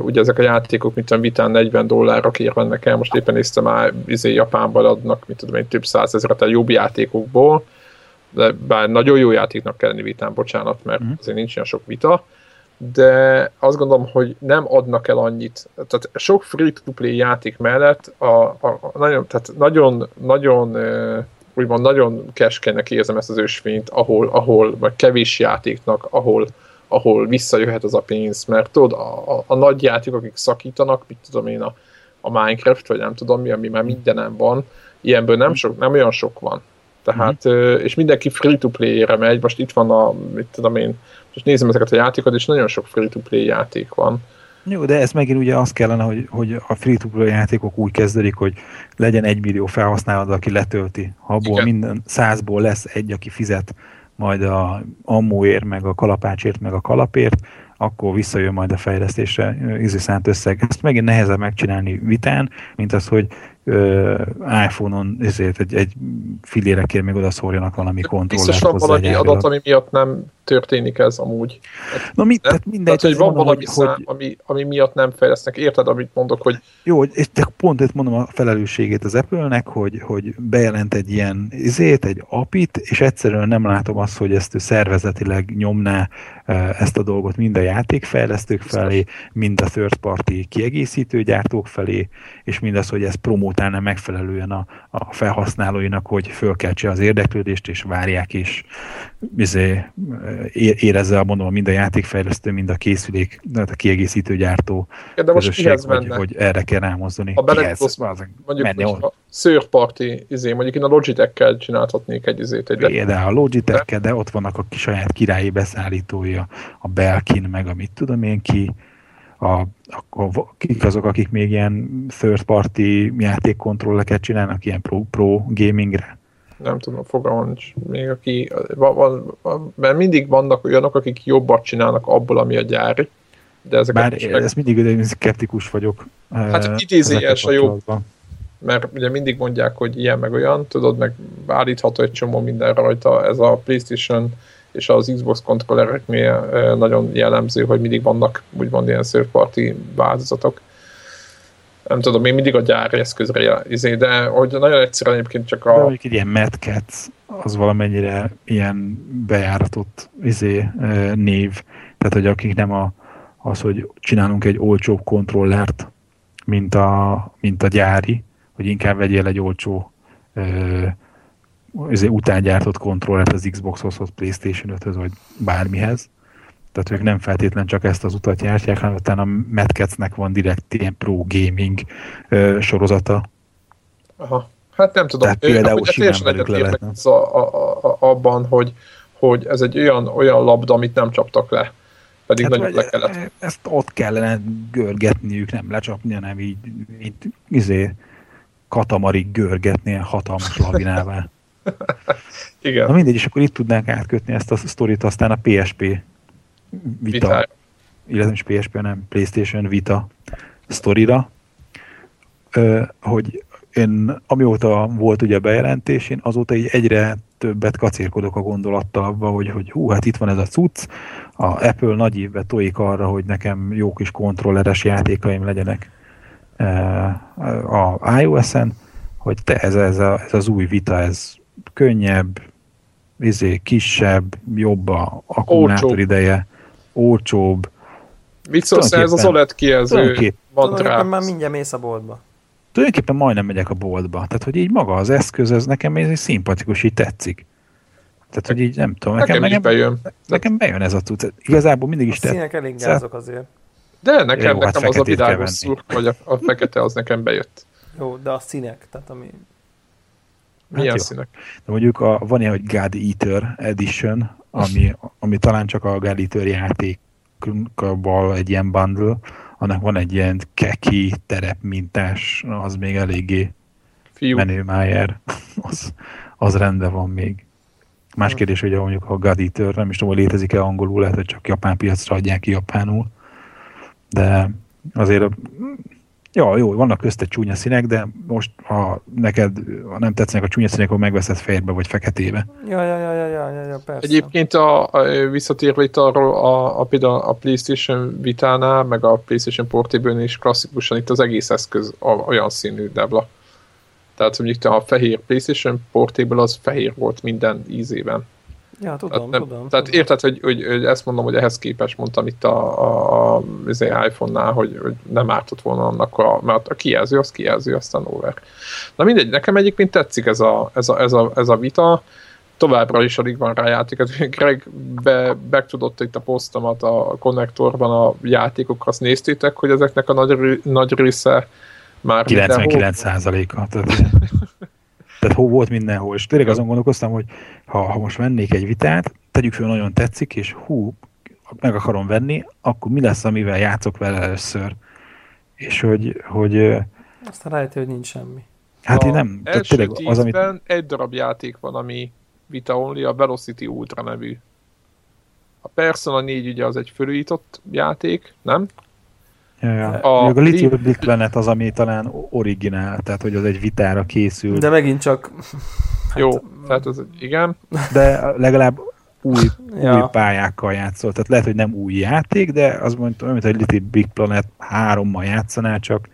ugye ezek a játékok, mint tudom, vitán 40 dollárra kérvennek el, most éppen néztem már, izé Japánban adnak, mit tudom én, több százezeret a jobb játékokból, de bár nagyon jó játéknak kell lenni vitán, bocsánat, mert Mhm. azért nincs ilyen sok vita, de azt gondolom, hogy nem adnak el annyit. Tehát sok free-to-play játék mellett a, a, a nagyon, tehát nagyon, nagyon úgymond nagyon keskenynek érzem ezt az ösvényt, ahol, ahol vagy kevés játéknak, ahol, ahol visszajöhet az a pénz, mert tudod, a, a, a nagy játékok, akik szakítanak, mit tudom én, a, a Minecraft, vagy nem tudom mi, ami már mindenem van, ilyenből nem, sok, nem olyan sok van. Tehát, ö, és mindenki free-to-play-ére megy, most itt van a, mit tudom én, most nézem ezeket a játékokat, és nagyon sok free-to-play játék van. Jó, de ez megint ugye az kellene, hogy, hogy a free-to-play játékok úgy kezdődik, hogy legyen egy millió felhasználó, aki letölti. Ha abból Igen. minden százból lesz egy, aki fizet majd a ammóért, meg a kalapácsért, meg a kalapért, akkor visszajön majd a fejlesztésre ízű szánt összeg. Ezt megint nehezebb megcsinálni vitán, mint az, hogy ö, iPhone-on ezért egy, egy filére kér még oda szórjanak valami kontrollert Biztos van valami adat, ami miatt nem történik ez amúgy. Na Nem? tehát mindegy, Tehát, hogy van mondom, valami hogy, szám, hogy, ami, ami miatt nem fejlesznek. Érted, amit mondok, hogy Jó, és de pont itt mondom a felelősségét az Apple-nek, hogy, hogy bejelent egy ilyen izét, egy apit, és egyszerűen nem látom azt, hogy ezt ő szervezetileg nyomná ezt a dolgot mind a játékfejlesztők felé, mind a third party kiegészítő gyártók felé, és mind az, hogy ez promótálna megfelelően a, a felhasználóinak, hogy fölkeltse az érdeklődést, és várják, és izé, érezze a mondom, mind a játékfejlesztő, mind a készülék, tehát a kiegészítő gyártó de most közösség, hogy, hogy erre kell rámozdani. Ha Kihez? Bazzeg, mondjuk menni a third party, izé, mondjuk én a Logitech-kel csinálhatnék egy izét, egy Például a logitech de ott vannak a saját királyi beszállítója, a Belkin, meg a mit tudom én ki, a, akkor kik azok, akik még ilyen third party játékkontrolleket csinálnak, ilyen pro, pro gamingre. nem tudom, fogalmam nincs. Még aki, van, van, van, mert mindig vannak olyanok, akik jobbat csinálnak abból, ami a gyári, de ezeket Bár meg, ez mindig én szkeptikus vagyok. Hát eh, idézőjeles ezekkel a jobb. mert ugye mindig mondják, hogy ilyen meg olyan, tudod, meg állítható egy csomó minden rajta, ez a Playstation és az Xbox kontrollereknél nagyon jellemző, hogy mindig vannak úgymond ilyen third party változatok. Nem tudom, én mindig a gyári eszközre izé, de hogy nagyon egyszerűen egyébként csak De a... mondjuk egy ilyen Mad Cats, az valamennyire ilyen bejáratott izé, név. Tehát, hogy akik nem a, az, hogy csinálunk egy olcsóbb kontrollert, mint a, mint a gyári, hogy inkább vegyél egy olcsó ö, izé, utángyártott kontrollert az Xboxhoz, vagy Playstation 5-höz, vagy bármihez. Tehát ők nem feltétlenül csak ezt az utat járják, hanem utána a Mad Cats-nek van direkt ilyen pro gaming ö, sorozata, Aha. Hát nem tudom. Tehát például ugye simán velük le lehetne. az a, a, a, abban, hogy, hogy ez egy olyan, olyan labda, amit nem csaptak le. Pedig hát nagyon le kellett. e- Ezt ott kellene görgetniük, nem lecsapni, hanem így, így izé, katamarig görgetni hatalmas lavinává. Igen. Na mindegy, és akkor itt tudnánk átkötni ezt a sztorit aztán a PSP vita, Vitára. illetve is PSP, hanem PlayStation Vita sztorira, hogy én amióta volt ugye a bejelentés, én azóta így egyre többet kacérkodok a gondolattal abba, hogy, hogy hú, hát itt van ez a cucc, a Apple nagy évbe tojik arra, hogy nekem jó kis kontrolleres játékaim legyenek a iOS-en, hogy te ez, ez, a, ez az új vita, ez könnyebb, izé, kisebb, jobb a akkumulátor Olcsóbb. ideje, olcsóbb, Mit szólsz ez az OLED kijelző tulajdonképpen- Tulajdonképpen már mindjárt mész a boltba. tulajdonképpen majdnem megyek a boltba. Tehát, hogy így maga az eszköz, ez nekem ez szimpatikus, így tetszik. Tehát, hogy így nem tudom, nekem, Nekem nekem, bejön. nekem bejön ez a cucc. Igazából mindig A is tett. színek elég gázok azért. De nekem, Jó, hát nekem az a világos szurk, vagy a, a fekete az nekem bejött. Jó, de a színek, tehát ami... Milyen jó. színek? De mondjuk a, van ilyen, hogy God Eater Edition, ami, ami talán csak a God Eater játékból egy ilyen bundle, annak van egy ilyen keki terep mintás, az még eléggé Fiú. menő májer. Az, az rendben van még. Más kérdés, hogy mondjuk a God Eater, nem is tudom, hogy létezik-e angolul, lehet, hogy csak japán piacra adják ki japánul, de azért Ja, jó, vannak közte csúnya színek, de most, ha neked ha nem tetszenek a csúnya színek, akkor megveszed fehérbe vagy feketébe. Ja, ja, ja, ja, ja, ja, ja persze. Egyébként a, a, visszatérve itt arról, a, a, például a PlayStation Vitánál, meg a PlayStation Portable is klasszikusan itt az egész eszköz olyan színű debla. Tehát mondjuk a fehér PlayStation Portable az fehér volt minden ízében. Ja, tudom, tehát nem, tudom. Tehát tudom. érted, hogy, hogy, hogy, ezt mondom, hogy ehhez képest mondtam itt a, a, a az iPhone-nál, hogy, hogy nem ártott volna annak, a, mert a kijelző az kijelző, aztán over. Na mindegy, nekem egyébként tetszik ez a, ez a, ez a, ez a vita, továbbra is alig van rá játék. Hát Greg be, megtudott itt a posztomat a konnektorban a játékok, azt néztétek, hogy ezeknek a nagy, nagy része már 99 százaléka. Tehát hó volt mindenhol. És tényleg azon gondolkoztam, hogy ha, ha most vennék egy vitát, tegyük fel, nagyon tetszik, és hú, meg akarom venni, akkor mi lesz, amivel játszok vele először? És hogy... hogy Aztán rájöttél, hogy nincs semmi. Hát én nem. Tehát tényleg az, amit... egy darab játék van, ami Vita Only, a Velocity Ultra nevű. A Persona 4 ugye az egy fölújított játék, nem? Ja, ja. A, a Little Big Planet az, ami talán originál, tehát hogy az egy vitára készül. De megint csak... Hát, Jó, tehát az igen. De legalább új, ja. új pályákkal játszott. Tehát lehet, hogy nem új játék, de az mondjuk, mint egy Little Big Planet hárommal játszanál, csak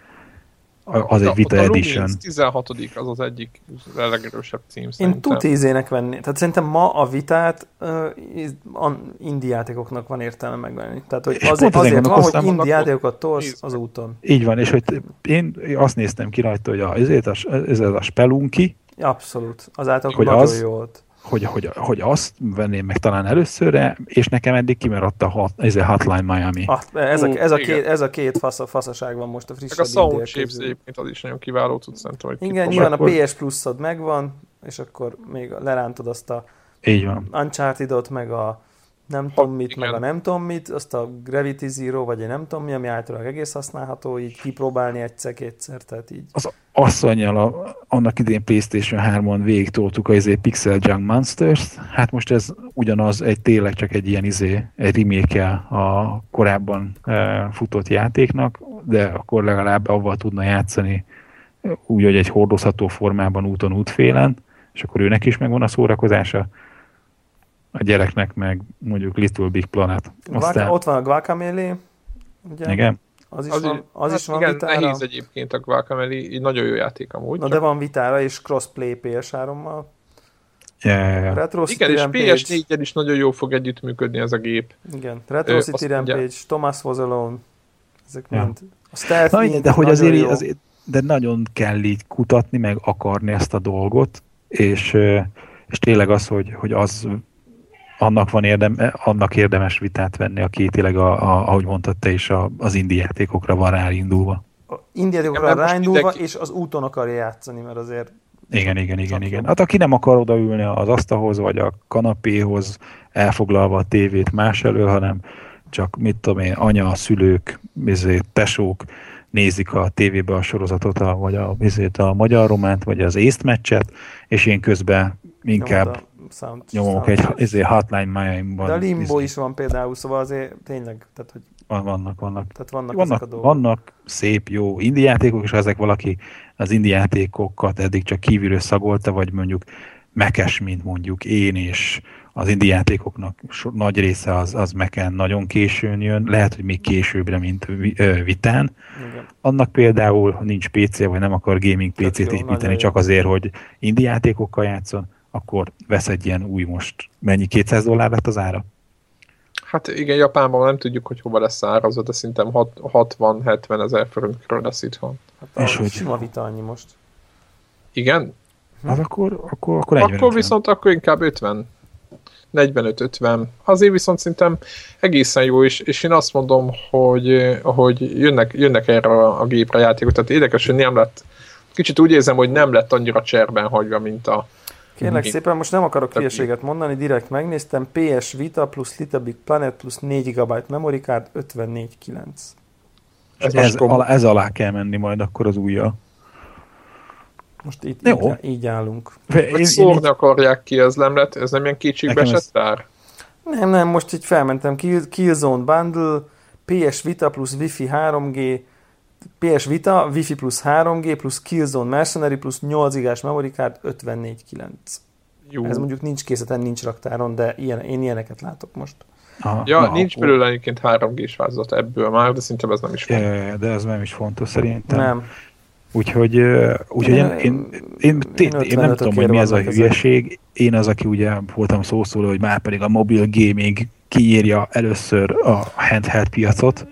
az egy Vita a Edition. 16 az az egyik legerősebb cím Én tutízének venni. Tehát szerintem ma a vitát uh, indie játékoknak van értelme megvenni. Tehát, hogy azért, azért van, hogy indie játékokat tolsz az úton. Így van, és hogy én azt néztem ki rajta, hogy a, ezért a, ez a Spelunki. Abszolút. Azáltal hogy az, jó volt hogy, hogy, hogy azt venném meg talán előszörre, és nekem eddig kimaradt a hat, ez a Hotline Miami. Ah, ez, a, ez, a két, ez a két fasz, faszaság van most a friss a Sound Shapes egyébként az is nagyon kiváló tud szerintem. Hogy Igen, nyilván a PS Plus-od megvan, és akkor még lerántod azt a Így van. Uncharted-ot, meg a nem tudom mit, igen. meg a nem tudom mit, azt a Gravity Zero, vagy egy nem tudom mi, ami általában egész használható, így kipróbálni egyszer-kétszer, tehát így. Az asszonyjal a, annak idén PlayStation 3-on végig toltuk a izé Pixel Junk Monsters, hát most ez ugyanaz, egy tényleg csak egy ilyen izé, egy remake a korábban e, futott játéknak, de akkor legalább avval tudna játszani úgy, hogy egy hordozható formában úton útfélen, és akkor őnek is megvan a szórakozása a gyereknek meg mondjuk Little Big Planet. Aztán... Ott van a Guacamele, ugye? Igen. Az is az, van, az hát is van igen, vitára. nehéz egyébként a Guacamele, így nagyon jó játék amúgy. Na csak... de van vitára és crossplay PS3-mal. Yeah, yeah, yeah. Retro Igen, és PS4-en is nagyon jó fog együttműködni ez a gép. Igen, Retro City Rampage, ugye... Thomas Was Alone, ezek yeah. mind. A Stealth Na, mind, de hogy azért, azért, de nagyon kell így kutatni, meg akarni ezt a dolgot, és, és tényleg az, hogy, hogy az annak, van érdem, annak érdemes vitát venni, aki tényleg, a, a, ahogy mondtad te is, a, az indi játékokra van ráindulva. Indi játékokra ráindulva, mindenki... és az úton akarja játszani, mert azért... Igen, igen, igen, igen. Hát aki nem akar odaülni az asztalhoz, vagy a kanapéhoz, elfoglalva a tévét más elől, hanem csak mit tudom én, anya, szülők, izé, tesók nézik a tévébe a sorozatot, a, vagy a, izét, a magyar románt, vagy az észt meccset, és én közben inkább sound, nyomok sound egy ezért hotline Miami-ban. De a Limbo izé. is van például, szóval azért tényleg, tehát hogy vannak, vannak. Tehát vannak, vannak, a vannak szép, jó indi játékok, és ezek valaki az indi játékokat eddig csak kívülről szagolta, vagy mondjuk mekes, mint mondjuk én, és az indi játékoknak nagy része az, az meken nagyon későn jön, lehet, hogy még későbbre, mint vitán. Igen. Annak például nincs PC, vagy nem akar gaming PC-t építeni, csak azért, hogy indi játékokkal játszon, akkor vesz egy ilyen új most, mennyi 200 dollár lett az ára? Hát igen, Japánban nem tudjuk, hogy hova lesz árazva, de szerintem 60-70 ezer forintról lesz itthon. Hát és hogy... Sima vita annyi most. Igen? Hát akkor, akkor, akkor, akkor viszont akkor inkább 50. 45-50. Azért viszont szerintem egészen jó, és, és én azt mondom, hogy, hogy jönnek, jönnek erre a, a gépre játékot. Tehát érdekes, hogy nem lett, kicsit úgy érzem, hogy nem lett annyira cserben hagyva, mint a, Kérlek Mi? szépen, most nem akarok hülyeséget mondani, direkt megnéztem, PS Vita plusz Little Planet plusz 4 GB memory card 54,9. Ez, ez, alá, ez alá kell menni majd akkor az újja. Most itt Jó. így, így állunk. Vagy szórni akarják ki, ez nem lett, ez nem ilyen kétségbe Nekem ez-? Nem, nem, most így felmentem. Kill, Killzone Bundle, PS Vita plusz Wi-Fi 3G, PS Vita, Wi-Fi plusz 3G, plusz Killzone Mercenary, plusz 8 gigás memory card, 54,9. Jó. Ez mondjuk nincs készleten, nincs raktáron, de ilyen, én ilyeneket látok most. Aha, Ja, na, nincs akkor- belőle egyébként 3G-s változat ebből már, de szerintem ez nem is ja, ja, de ez nem is fontos szerintem. Nem. Úgyhogy, úgyhogy én, én, én, én, én, én nem 55 tudom, hogy mi ez a hülyeség. Én az, aki ugye voltam szószóló, hogy már pedig a mobil gaming kiírja először a handheld piacot.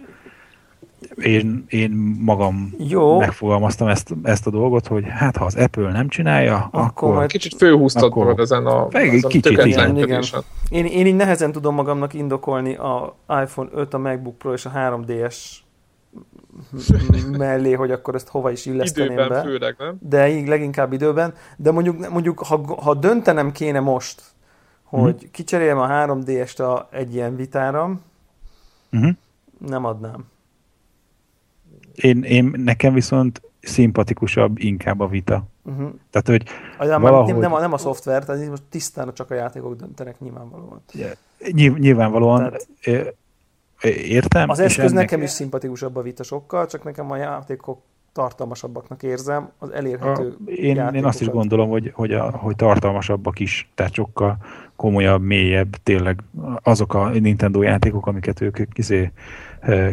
Én, én magam Jó. megfogalmaztam ezt, ezt a dolgot, hogy hát ha az Apple nem csinálja, akkor, Akkor majd- Kicsit főhúztad Akkor- magad ezen a, Egy ezen a kicsit, igen. tökéletlenkedésen. Én, én így nehezen tudom magamnak indokolni a iPhone 5, a MacBook Pro és a 3DS mellé, hogy akkor ezt hova is illeszteném Időben be. főleg, nem? de így leginkább időben, de mondjuk, mondjuk ha, ha döntenem kéne most, hogy Mhm. kicseréljem a 3DS-t a, egy ilyen vitára, uh-huh. nem adnám. Én, én, nekem viszont szimpatikusabb inkább a vita. Uh-huh. Tehát, hogy Nem, Valahogy- nem, nem, a, nem a szoftver, tehát most tisztán csak a játékok döntenek nyilvánvalóan. nyilv, nyilvánvalóan Tehát- értem. Az eszköz ennek- nekem is szimpatikusabb a vita sokkal, csak nekem a játékok tartalmasabbaknak érzem, az elérhető A, én, én azt is gondolom, hogy, hogy, a, hogy tartalmasabbak is, tehát sokkal komolyabb, mélyebb, tényleg azok a Nintendo játékok, amiket ők izé,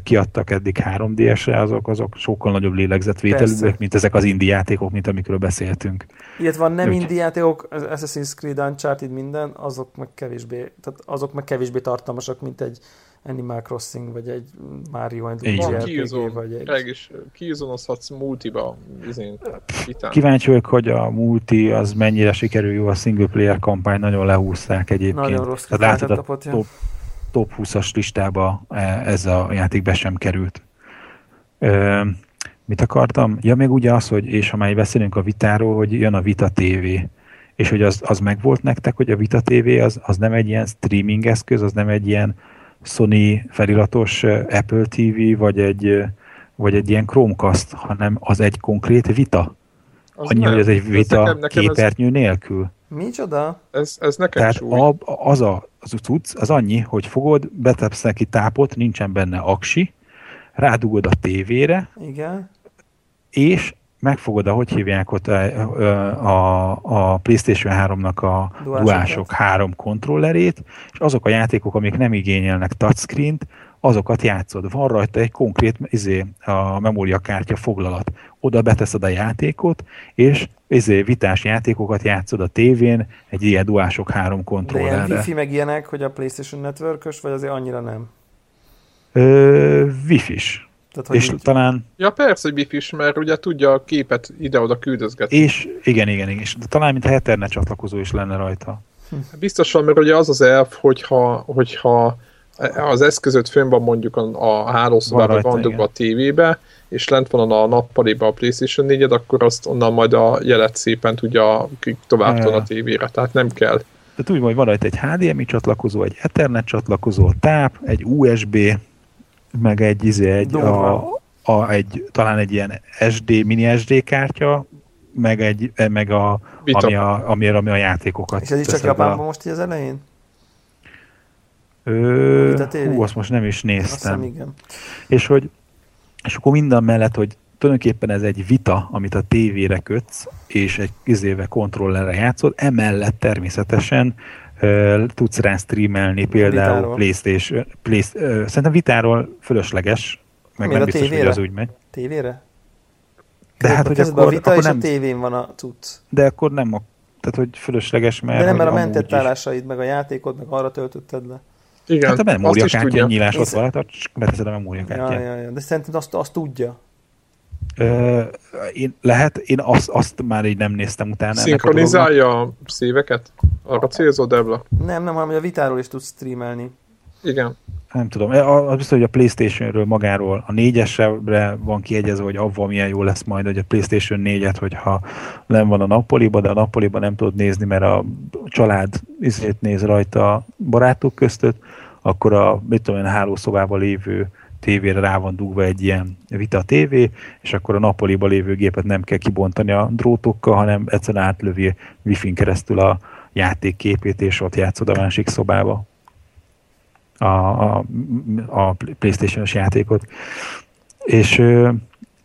kiadtak eddig 3DS-re, azok, azok sokkal nagyobb lélegzetvételűek, mint ezek az indie játékok, mint amikről beszéltünk. Illetve a nem Úgy. indie játékok, az Assassin's Creed, Uncharted, minden, azok meg kevésbé, tehát azok meg kevésbé tartalmasak, mint egy Animal Crossing, vagy egy Mario and Luigi van. Van RPG, vagy egy... Reg is killzone-ozhatsz multiba, izén. Kíváncsi vagyok, hogy a multi az mennyire sikerül jó, a single player kampány nagyon lehúzták egyébként. Nagyon rossz Tehát látod, a top, top 20-as listába eh, ez a játék be sem került. Ö, mit akartam? Ja, még ugye az, hogy, és ha már beszélünk a vitáról, hogy jön a Vita TV, és hogy az, az megvolt nektek, hogy a Vita TV az, az nem egy ilyen streaming eszköz, az nem egy ilyen Sony feliratos Apple TV, vagy egy, vagy egy ilyen Chromecast, hanem az egy konkrét vita. Az Annyi, nem. hogy ez egy Ez vita nekem, nekem ez, képernyő nélkül. Micsoda? ez, ez nekem Tehát is új. a, az a az, cucc, az annyi, hogy fogod, betepsz neki tápot, nincsen benne aksi, rádugod a tévére, Igen. és megfogod a, hogy hívják ott a, a, a PlayStation 3-nak a. DualShock 3 kontrollerét, és azok a játékok, amik nem igényelnek touchscreen-t, azokat játszod. Van rajta egy konkrét izé, a memóriakártya foglalat. Oda beteszed a játékot, és izé, vitás játékokat játszod a tévén egy ilyen DualShock 3 De ilyen kontrollerre. wifi meg ilyenek, hogy a PlayStation network vagy azért annyira nem? Ö. Tehát, hogy És mit- talán, Ja persze, hogy wifi is, mert ugye tudja a képet ide-oda küldözgetni. és igen, igen, igen, és talán mint a Ethernet csatlakozó is lenne rajta. Biztosan, mert ugye az az elv, hogyha, hogyha az eszközöt fönn van mondjuk a, a Van hálószobában, rajta, van dugva igen. a tévébe, és lent van a nappaliba a PlayStation 4 akkor azt onnan majd a jelet szépen tudja tovább Ja. a tévére, tehát nem kell. Tehát úgy, hogy van rajta egy HDMI csatlakozó, egy Ethernet csatlakozó, táp, egy USB, meg egy, izé, egy, a, a, egy, talán egy ilyen SD, mini SD kártya, meg, egy, meg a, Vita. ami a, ami, ami a játékokat És ez is csak Japánban be. most így az elején? Ö, hú, azt most nem is Azt hiszem, néztem. igen. És hogy és akkor minden mellett, hogy tulajdonképpen ez egy vita, amit a tévére kötsz, és egy izéve kontrollerre játszod, emellett természetesen uh, tudsz rá streamelni például Vitáról. PlayStation, Play, uh, szerintem vitáról fölösleges, meg Miért nem a biztos, hogy az úgy megy. Tévére? De hát, hogy Kezedbe a akkor, vita akkor és nem, a tévén van a cucc. de akkor nem, a, tehát hogy fölösleges, mert De nem, mert a mentett állásaid, meg a játékod, meg arra töltötted le. Igen, Hát a memóriakártya nyílás ott van, tehát csak beteszed a Ja, memóriakártyát. ja, ja. De szerintem azt, azt tudja. Ö, én, lehet, én azt, azt már így nem néztem utána. Szinkronizálja a szíveket? Arra célzod, Debla? Nem, nem, hanem hogy a vitáról is tudsz streamelni. Igen. Nem tudom, A- az biztos, hogy a Playstation-ről magáról, a 4-esre van kiegyezve, hogy avval milyen jó lesz majd, hogy a Playstation 4-et, hogyha nem van a nappaliba, de a nappaliba nem tudod nézni, mert a család izét néz rajta a barátok között, akkor a, mit tudom én, hálószobában lévő tévére rá van dugva egy ilyen Vita TV, és akkor a Napoliba lévő gépet nem kell kibontani a drótokkal, hanem egyszerűen átlövi wifi-n keresztül a játék képét, és ott játszod a másik szobába a, a, a Playstation-os játékot. És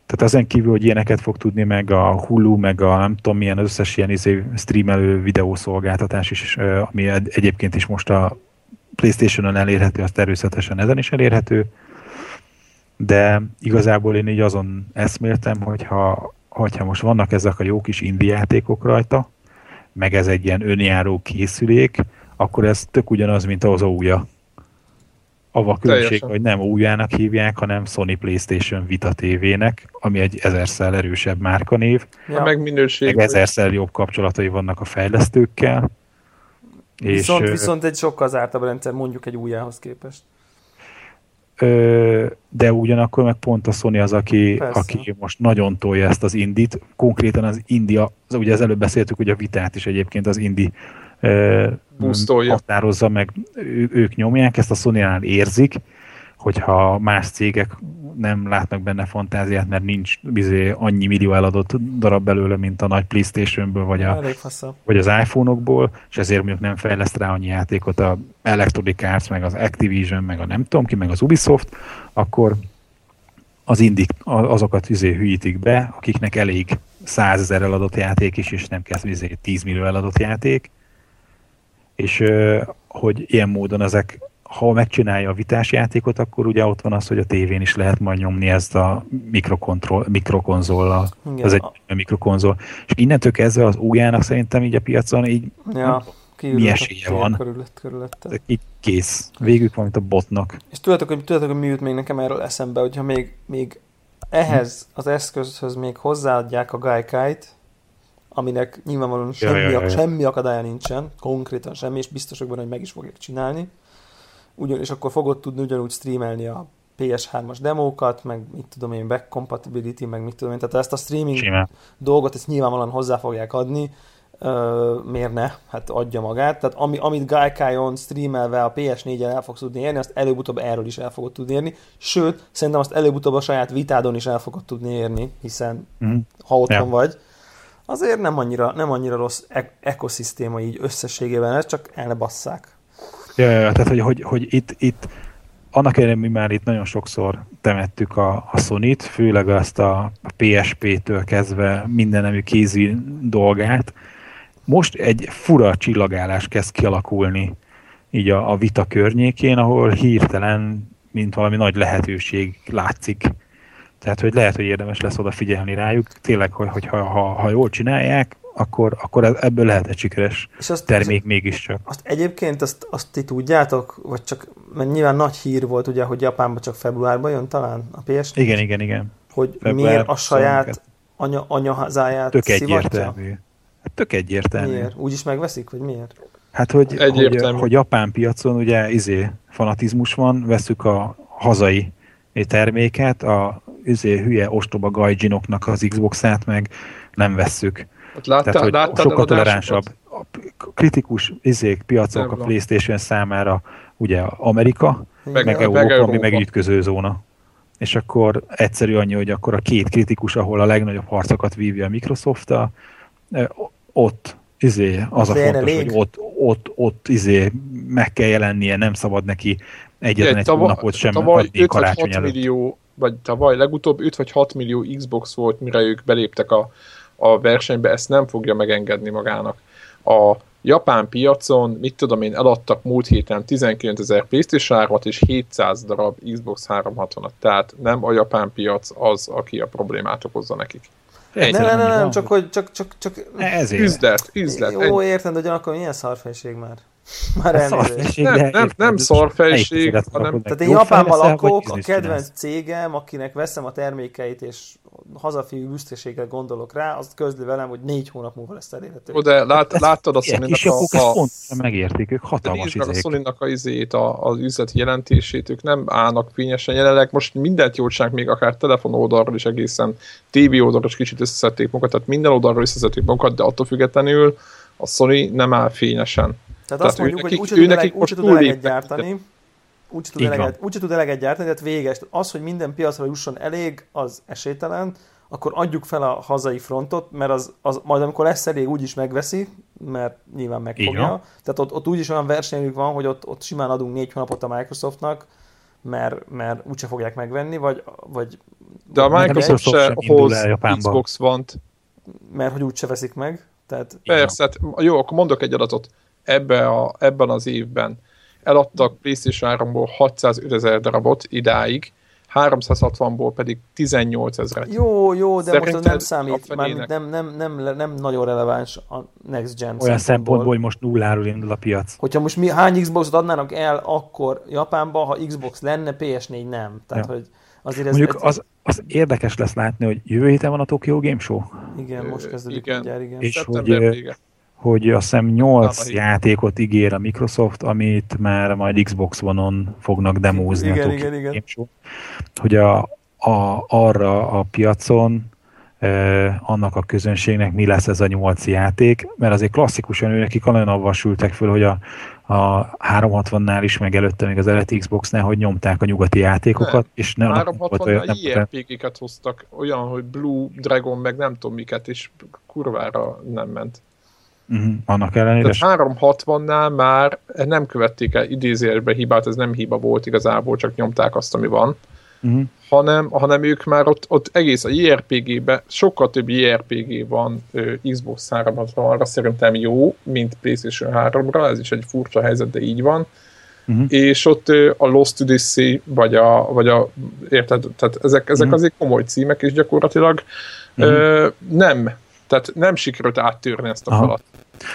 tehát ezen kívül, hogy ilyeneket fog tudni, meg a Hulu, meg a nem tudom milyen összes ilyen izé, streamelő videószolgáltatás is, ami egyébként is most a Playstation-on elérhető, az természetesen ezen is elérhető, de igazából én így azon eszméltem, hogyha, hogyha most vannak ezek a jó kis indie játékok rajta, meg ez egy ilyen önjáró készülék, akkor ez tök ugyanaz, mint az ója. Ava különbség, Teljesen. hogy nem újjának hívják, hanem Sony PlayStation Vita TV-nek, ami egy ezerszer erősebb márkanév. Ja. Meg minőség. Meg ezerszer jobb kapcsolatai vannak a fejlesztőkkel. Viszont, és, viszont egy sokkal zártabb rendszer mondjuk egy újjához képest. Ö, de ugyanakkor meg pont a Sony az, aki, aki most nagyon tolja ezt az indit. Konkrétan az India, az, ugye az előbb beszéltük, hogy a vitát is egyébként az indi Boostolja. határozza meg, ő, ők nyomják, ezt a sony érzik, hogyha más cégek nem látnak benne fantáziát, mert nincs bizé annyi millió eladott darab belőle, mint a nagy Playstation-ből, vagy, a, vagy az iPhone-okból, és ezért mondjuk nem fejleszt rá annyi játékot a Electronic Arts, meg az Activision, meg a nem tudom ki, meg az Ubisoft, akkor az indik, azokat izé hűítik be, akiknek elég százezer eladott játék is, és nem kell izé 10 millió eladott játék, és hogy ilyen módon ezek, ha megcsinálja a vitás játékot, akkor ugye ott van az, hogy a tévén is lehet majd nyomni ezt a mikrokonzollal. Ez egy mikrokonzol. És innentől kezdve az újjának szerintem így a piacon így ja, mi esélye van. Körülött, körülött. Így kész. Végük van, mint a botnak. És tudjátok, hogy, tudjátok, hogy mi jut még nekem erről eszembe, hogyha még, még ehhez az eszközhöz még hozzáadják a gaikáit, aminek nyilvánvalóan semmi, ja, ja, ja. semmi akadálya nincsen, konkrétan semmi, és biztosok benne, hogy meg is fogják csinálni. Ugyan, és akkor fogod tudni ugyanúgy streamelni a PS3-as demókat, meg mit tudom én, back compatibility, meg mit tudom én, tehát ezt a streaming Sima. dolgot, ezt nyilvánvalóan hozzá fogják adni, Uh, miért ne? Hát adja magát. Tehát ami, amit Gaikai-on streamelve a PS4-en el fogsz tudni érni, azt előbb-utóbb erről is el fogod tudni érni. Sőt, szerintem azt előbb-utóbb a saját vitádon is el fogod tudni érni, hiszen mm. ha otthon yeah. vagy, azért nem annyira, nem annyira rossz e- ekoszisztéma így összességében, ez csak el ne basszák. Ja, ja, tehát hogy, hogy, hogy itt, itt annak ellenére mi már itt nagyon sokszor temettük a, a Sony-t, főleg azt a, a PSP-től kezdve mindenemű kézi dolgát. Most egy fura csillagállás kezd kialakulni így a, a vita környékén, ahol hirtelen, mint valami nagy lehetőség látszik tehát, hogy lehet, hogy érdemes lesz odafigyelni rájuk. Tényleg, hogy, hogy ha, ha, ha jól csinálják, akkor, akkor ebből lehet egy sikeres és azt, termék az, mégiscsak. Azt egyébként azt, azt ti tudjátok, vagy csak, mert nyilván nagy hír volt ugye, hogy Japánban csak februárban jön talán a ps Igen, igen, igen. Hogy Február miért a saját anya, anyaházáját Tök egyértelmű. Hát tök egyértelmű. Miért? Úgy is megveszik, vagy miért? Hát, hogy, hogy, hogy japán piacon ugye izé fanatizmus van, veszük a hazai terméket, a izé, hülye ostoba gajdzsinoknak az Xbox-át meg nem vesszük. Látta, Tehát, hogy láttad sokkal toleránsabb. A kritikus izék, piacok nem a PlayStation számára ugye Amerika, meg, meg Európa, meg Európa, ami meg ütköző zóna. És akkor egyszerű annyi, hogy akkor a két kritikus, ahol a legnagyobb harcokat vívja a Microsoft, a, ott izé, az, az a fontos, elég. hogy ott, ott, ott izé meg kell jelennie, nem szabad neki egyetlen egy tava, hónapot sem adni karácsony előtt. Millió vagy tavaly legutóbb 5 vagy 6 millió Xbox volt, mire ők beléptek a, a versenybe, ezt nem fogja megengedni magának. A japán piacon, mit tudom én, eladtak múlt héten 19 ezer PlayStation és 700 darab Xbox 360-at, tehát nem a japán piac az, aki a problémát okozza nekik. Nem, nem, nem, nem, csak hogy csak, csak, csak... Ezért. Üzlet, üzlet. Jó, értem, de ugyanakkor milyen szarfejség már. Már elnézést. Nem, nem, nem szarfejség, hanem... Tehát én Japánban lakok, a kedvenc cégem, akinek veszem a termékeit, és hazafiú büszkeséggel gondolok rá, azt közli velem, hogy négy hónap múlva lesz elérhető. Ó, de lát, láttad a sony a... a... Pont megértik, ők hatalmas izék. a sony a izét, a, az üzleti jelentését, ők nem állnak fényesen jelenleg, most mindent jót még akár telefon oldalról is egészen, TV oldalról is kicsit összeszedték magukat, tehát minden oldalról összeszedték magukat, de attól függetlenül a Sony nem áll fényesen. Tehát, Tehát azt mondjuk, hogy úgy, hogy úgy, úgy tud eleget gyártani, úgyse tud, eleget, úgy tud eleget gyártani, tehát véges. Az, hogy minden piacra jusson elég, az esélytelen, akkor adjuk fel a hazai frontot, mert az, az majd amikor lesz elég, úgyis megveszi, mert nyilván megfogja. Tehát ott, ott úgyis olyan versenyük van, hogy ott, ott simán adunk négy hónapot a Microsoftnak, mert, mert úgyse fogják megvenni, vagy... vagy De a Microsoft se hoz Xbox van Mert hogy úgyse veszik meg. Tehát, Persze, hát, jó, akkor mondok egy adatot. Ebbe a, ebben az évben eladtak PlayStation 3-ból 605 ezer darabot idáig, 360-ból pedig 18 ezeret. Jó, jó, de Szerinted most az nem számít, már nem, nem, nem, nem nagyon releváns a Next Gen Olyan szempontból, hogy most nulláról indul a piac. Hogyha most mi hány Xbox-ot adnának el akkor Japánba, ha Xbox lenne, PS4 nem. Tehát, ja. hogy azért ez Mondjuk az, az érdekes lesz látni, hogy jövő héten van a Tokyo Game Show. Igen, most kezdődik igen. Mindjárt, igen. És hogy, vége hogy azt hiszem 8 játékot ígér a Microsoft, amit már majd Xbox One-on fognak demózni igen, a igen, igen. Hogy a, a, arra a piacon eh, annak a közönségnek mi lesz ez a 8 játék, mert azért klasszikusan ő nekik nagyon avval sültek föl, hogy a, a 360-nál is, meg előtte még az eredeti Xbox-nál, hogy nyomták a nyugati játékokat, nem. és nem 360-nál IRPG-ket hoztak, olyan, hogy Blue Dragon, meg nem tudom miket, és kurvára nem ment. Uh-huh. Annak ellenére. Tehát 360-nál már nem követték el idézésbe hibát, ez nem hiba volt igazából, csak nyomták azt, ami van. Uh-huh. Hanem, hanem ők már ott, ott egész a JRPG-be, sokkal több JRPG van ö, Xbox 360-ra szerintem jó, mint PlayStation 3-ra, ez is egy furcsa helyzet, de így van. Uh-huh. És ott ö, a Lost Odyssey, vagy a, vagy a érted, tehát ezek, ezek uh-huh. azért komoly címek, és gyakorlatilag uh-huh. ö, nem tehát nem sikerült áttörni ezt a Aha. falat.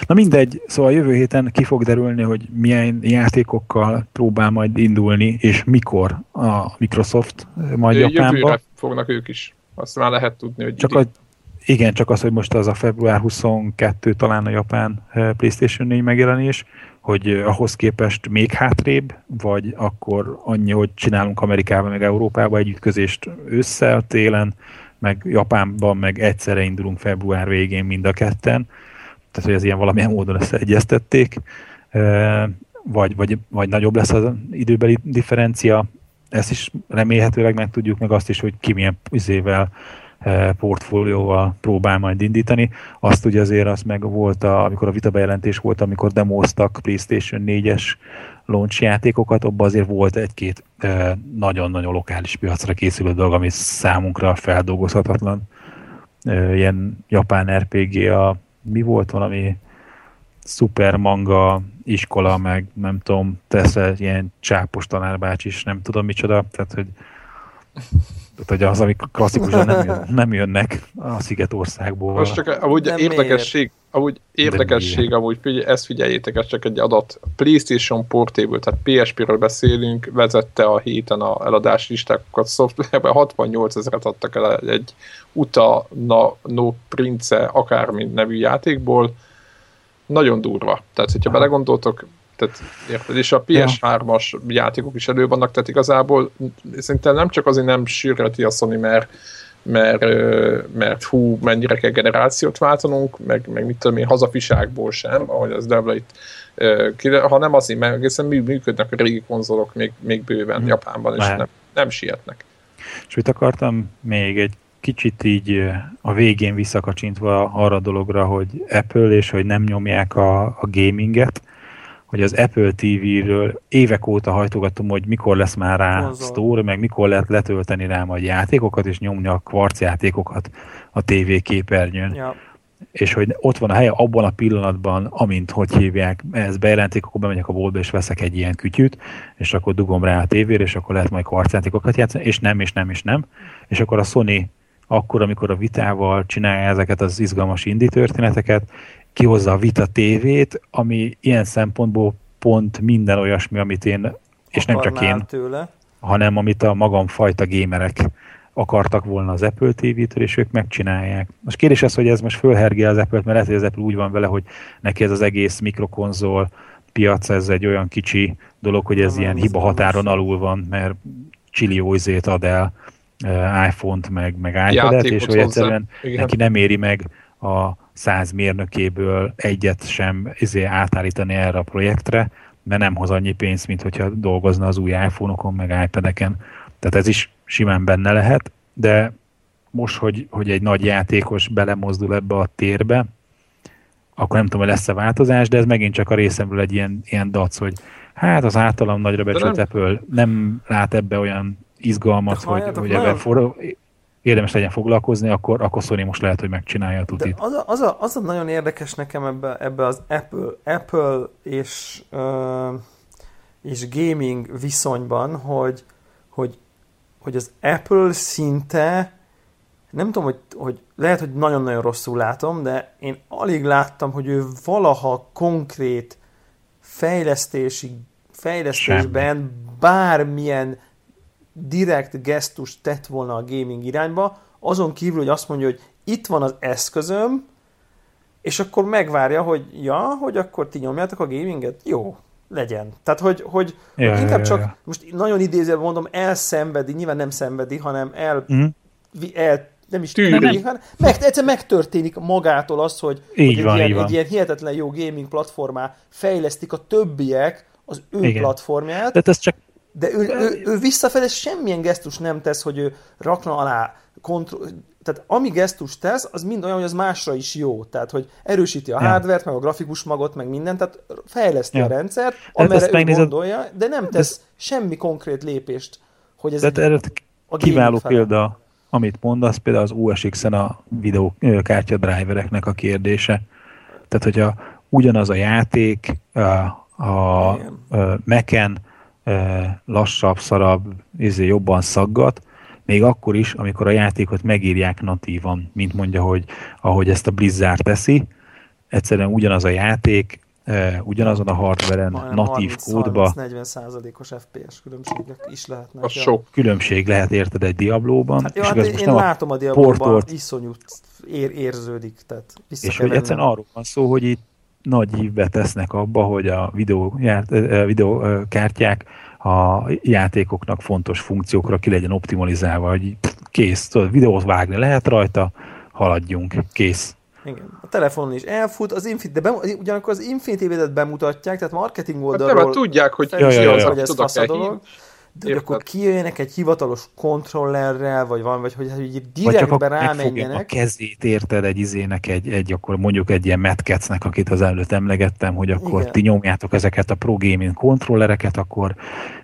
Na mindegy, szóval jövő héten ki fog derülni, hogy milyen játékokkal próbál majd indulni, és mikor a Microsoft majd Jövőre Japánba. Jövőre fognak ők is. Azt már lehet tudni, hogy csak a, Igen, csak az, hogy most az a február 22 talán a japán eh, PlayStation 4 megjelenés, hogy eh, ahhoz képest még hátrébb, vagy akkor annyi, hogy csinálunk Amerikában, meg Európában egy ütközést ősszel, télen, meg Japánban meg egyszerre indulunk február végén mind a ketten, tehát hogy ez ilyen valamilyen módon összeegyeztették, vagy, vagy, vagy nagyobb lesz az időbeli differencia, ezt is remélhetőleg meg tudjuk, meg azt is, hogy ki milyen üzével portfólióval próbál majd indítani. Azt ugye azért az meg volt, a, amikor a vitabejelentés volt, amikor demoztak PlayStation 4-es launch játékokat, abban azért volt egy-két nagyon-nagyon lokális piacra készülő dolog, ami számunkra feldolgozhatatlan. Ilyen japán RPG, a, mi volt valami szuper manga iskola, meg nem tudom, tesz ilyen csápos tanárbács is, nem tudom micsoda, tehát hogy tehát, hogy az, amik klasszikusan nem, jön, nem jönnek a Szigetországból. Most csak amúgy nem érdekesség, miért? Amúgy érdekesség, amúgy figyelj, ezt figyeljétek, ez csak egy adat. PlayStation Portable, tehát PSP-ről beszélünk, vezette a héten a eladás listákat, szoftverben 68 ezeret adtak el egy Uta na, No Prince akármi nevű játékból. Nagyon durva. Tehát, hogyha belegondoltok, tehát, érted? És a PS3-as játékok is elő vannak, tehát igazából szerintem nem csak azért nem sürgeti a Sony, mert mert, mert hú, mennyire kell generációt váltanunk, meg, meg mit tudom én, hazafiságból sem, ahogy az Devla itt hanem azért, mert egészen működnek a régi konzolok még, még bőven hmm. Japánban, és nem, nem sietnek. És mit akartam még egy kicsit így a végén visszakacsintva arra a dologra, hogy Apple és hogy nem nyomják a, a gaminget, hogy az Apple TV-ről évek óta hajtogatom, hogy mikor lesz már rá Konzol. store, meg mikor lehet letölteni rá majd játékokat, és nyomni a kvarc játékokat a TV képernyőn. Ja. És hogy ott van a helye abban a pillanatban, amint hogy hívják, ez bejelentik, akkor bemegyek a boltba, és veszek egy ilyen kütyűt, és akkor dugom rá a tévére, és akkor lehet majd kvarcjátékokat játszani, és nem, és nem, és nem. És akkor a Sony akkor, amikor a vitával csinálja ezeket az izgalmas indi történeteket, kihozza a Vita TV-t, ami ilyen szempontból pont minden olyasmi, amit én, és nem csak én, tőle. hanem amit a magam fajta gémerek akartak volna az Apple TV-től, és ők megcsinálják. Most kérdés az, hogy ez most fölhergél az Apple-t, mert lehet, hogy az Apple úgy van vele, hogy neki ez az egész mikrokonzol piac, ez egy olyan kicsi dolog, hogy ez nem, ilyen hiba határon alul van, mert csillióizét ad el uh, iPhone-t, meg, meg iPad-et, és hogy egyszerűen neki nem éri meg a száz mérnökéből egyet sem izé átállítani erre a projektre, mert nem hoz annyi pénzt, mint hogyha dolgozna az új iPhone-okon, meg iPad-eken. Tehát ez is simán benne lehet, de most, hogy, hogy egy nagy játékos belemozdul ebbe a térbe, akkor nem tudom, hogy lesz-e változás, de ez megint csak a részemről egy ilyen, ilyen dac, hogy hát az általam nagyra becsült nem... Apple nem lát ebbe olyan izgalmat, hogy, hogy ebben for, érdemes legyen foglalkozni, akkor, akkor Sony most lehet, hogy megcsinálja a tutit. De az a, az, a, az a nagyon érdekes nekem ebbe, ebbe az Apple, Apple és, uh, és gaming viszonyban, hogy, hogy, hogy az Apple szinte nem tudom, hogy, hogy lehet, hogy nagyon-nagyon rosszul látom, de én alig láttam, hogy ő valaha konkrét fejlesztési, fejlesztésben Semmi. bármilyen direkt gesztus tett volna a gaming irányba, azon kívül, hogy azt mondja, hogy itt van az eszközöm, és akkor megvárja, hogy ja, hogy akkor ti nyomjátok a gaminget? Jó, legyen. Tehát, hogy, hogy, ja, hogy inkább ja, csak, ja. most nagyon idézőben mondom, elszenvedi, nyilván nem szenvedi, hanem el, mm. el nem is tűnik, hanem meg, egyszer megtörténik magától az, hogy, így hogy van, egy, ilyen, van. egy ilyen hihetetlen jó gaming platformá fejlesztik a többiek az ő Igen. platformját. De ez csak de ő, ő, ő visszafelé semmilyen gesztus nem tesz, hogy ő rakna alá kontroll, tehát ami gesztus tesz, az mind olyan, hogy az másra is jó. Tehát, hogy erősíti a ja. hardware meg a grafikus magot, meg mindent, tehát fejleszti ja. a rendszert, amerre ő megnézed, gondolja, de nem tesz ez, semmi konkrét lépést, hogy ez erre a kiváló példa, amit mondasz, például az OSX-en a videókártya drivereknek a kérdése. Tehát, hogyha ugyanaz a játék a, a, a Mac-en lassabb, szarabb, izé jobban szaggat, még akkor is, amikor a játékot megírják natívan, mint mondja, hogy ahogy ezt a Blizzard teszi, egyszerűen ugyanaz a játék, ugyanazon a hardveren, natív kódba. 40 os FPS különbségek is lehetnek. Az sok. Különbség lehet érted egy Diablóban. Hát, jó, és hát én, én látom a Diablóban, portort... iszonyú ér, érződik. Tehát és hogy egyszerűen arról van szó, hogy itt nagy ívbe tesznek abba, hogy a videó, videókártyák a játékoknak fontos funkciókra ki legyen optimalizálva, hogy kész, tudod, videót vágni lehet rajta, haladjunk, kész. Igen. A telefonon is elfut, az Infinity, de bem, ugyanakkor az Infinity védet bemutatják, tehát marketing oldalról... Hát tudják, hogy, ja, ja, ja. hogy ez fasz a dolog. De hogy akkor kijöjjenek egy hivatalos kontrollerrel, vagy van, vagy hogy, hogy direktbe rámenjenek. a kezét érted egy izének, egy, egy akkor mondjuk egy ilyen Metcetsnek, akit az előtt emlegettem, hogy akkor Igen. ti nyomjátok ezeket a Pro Gaming kontrollereket, akkor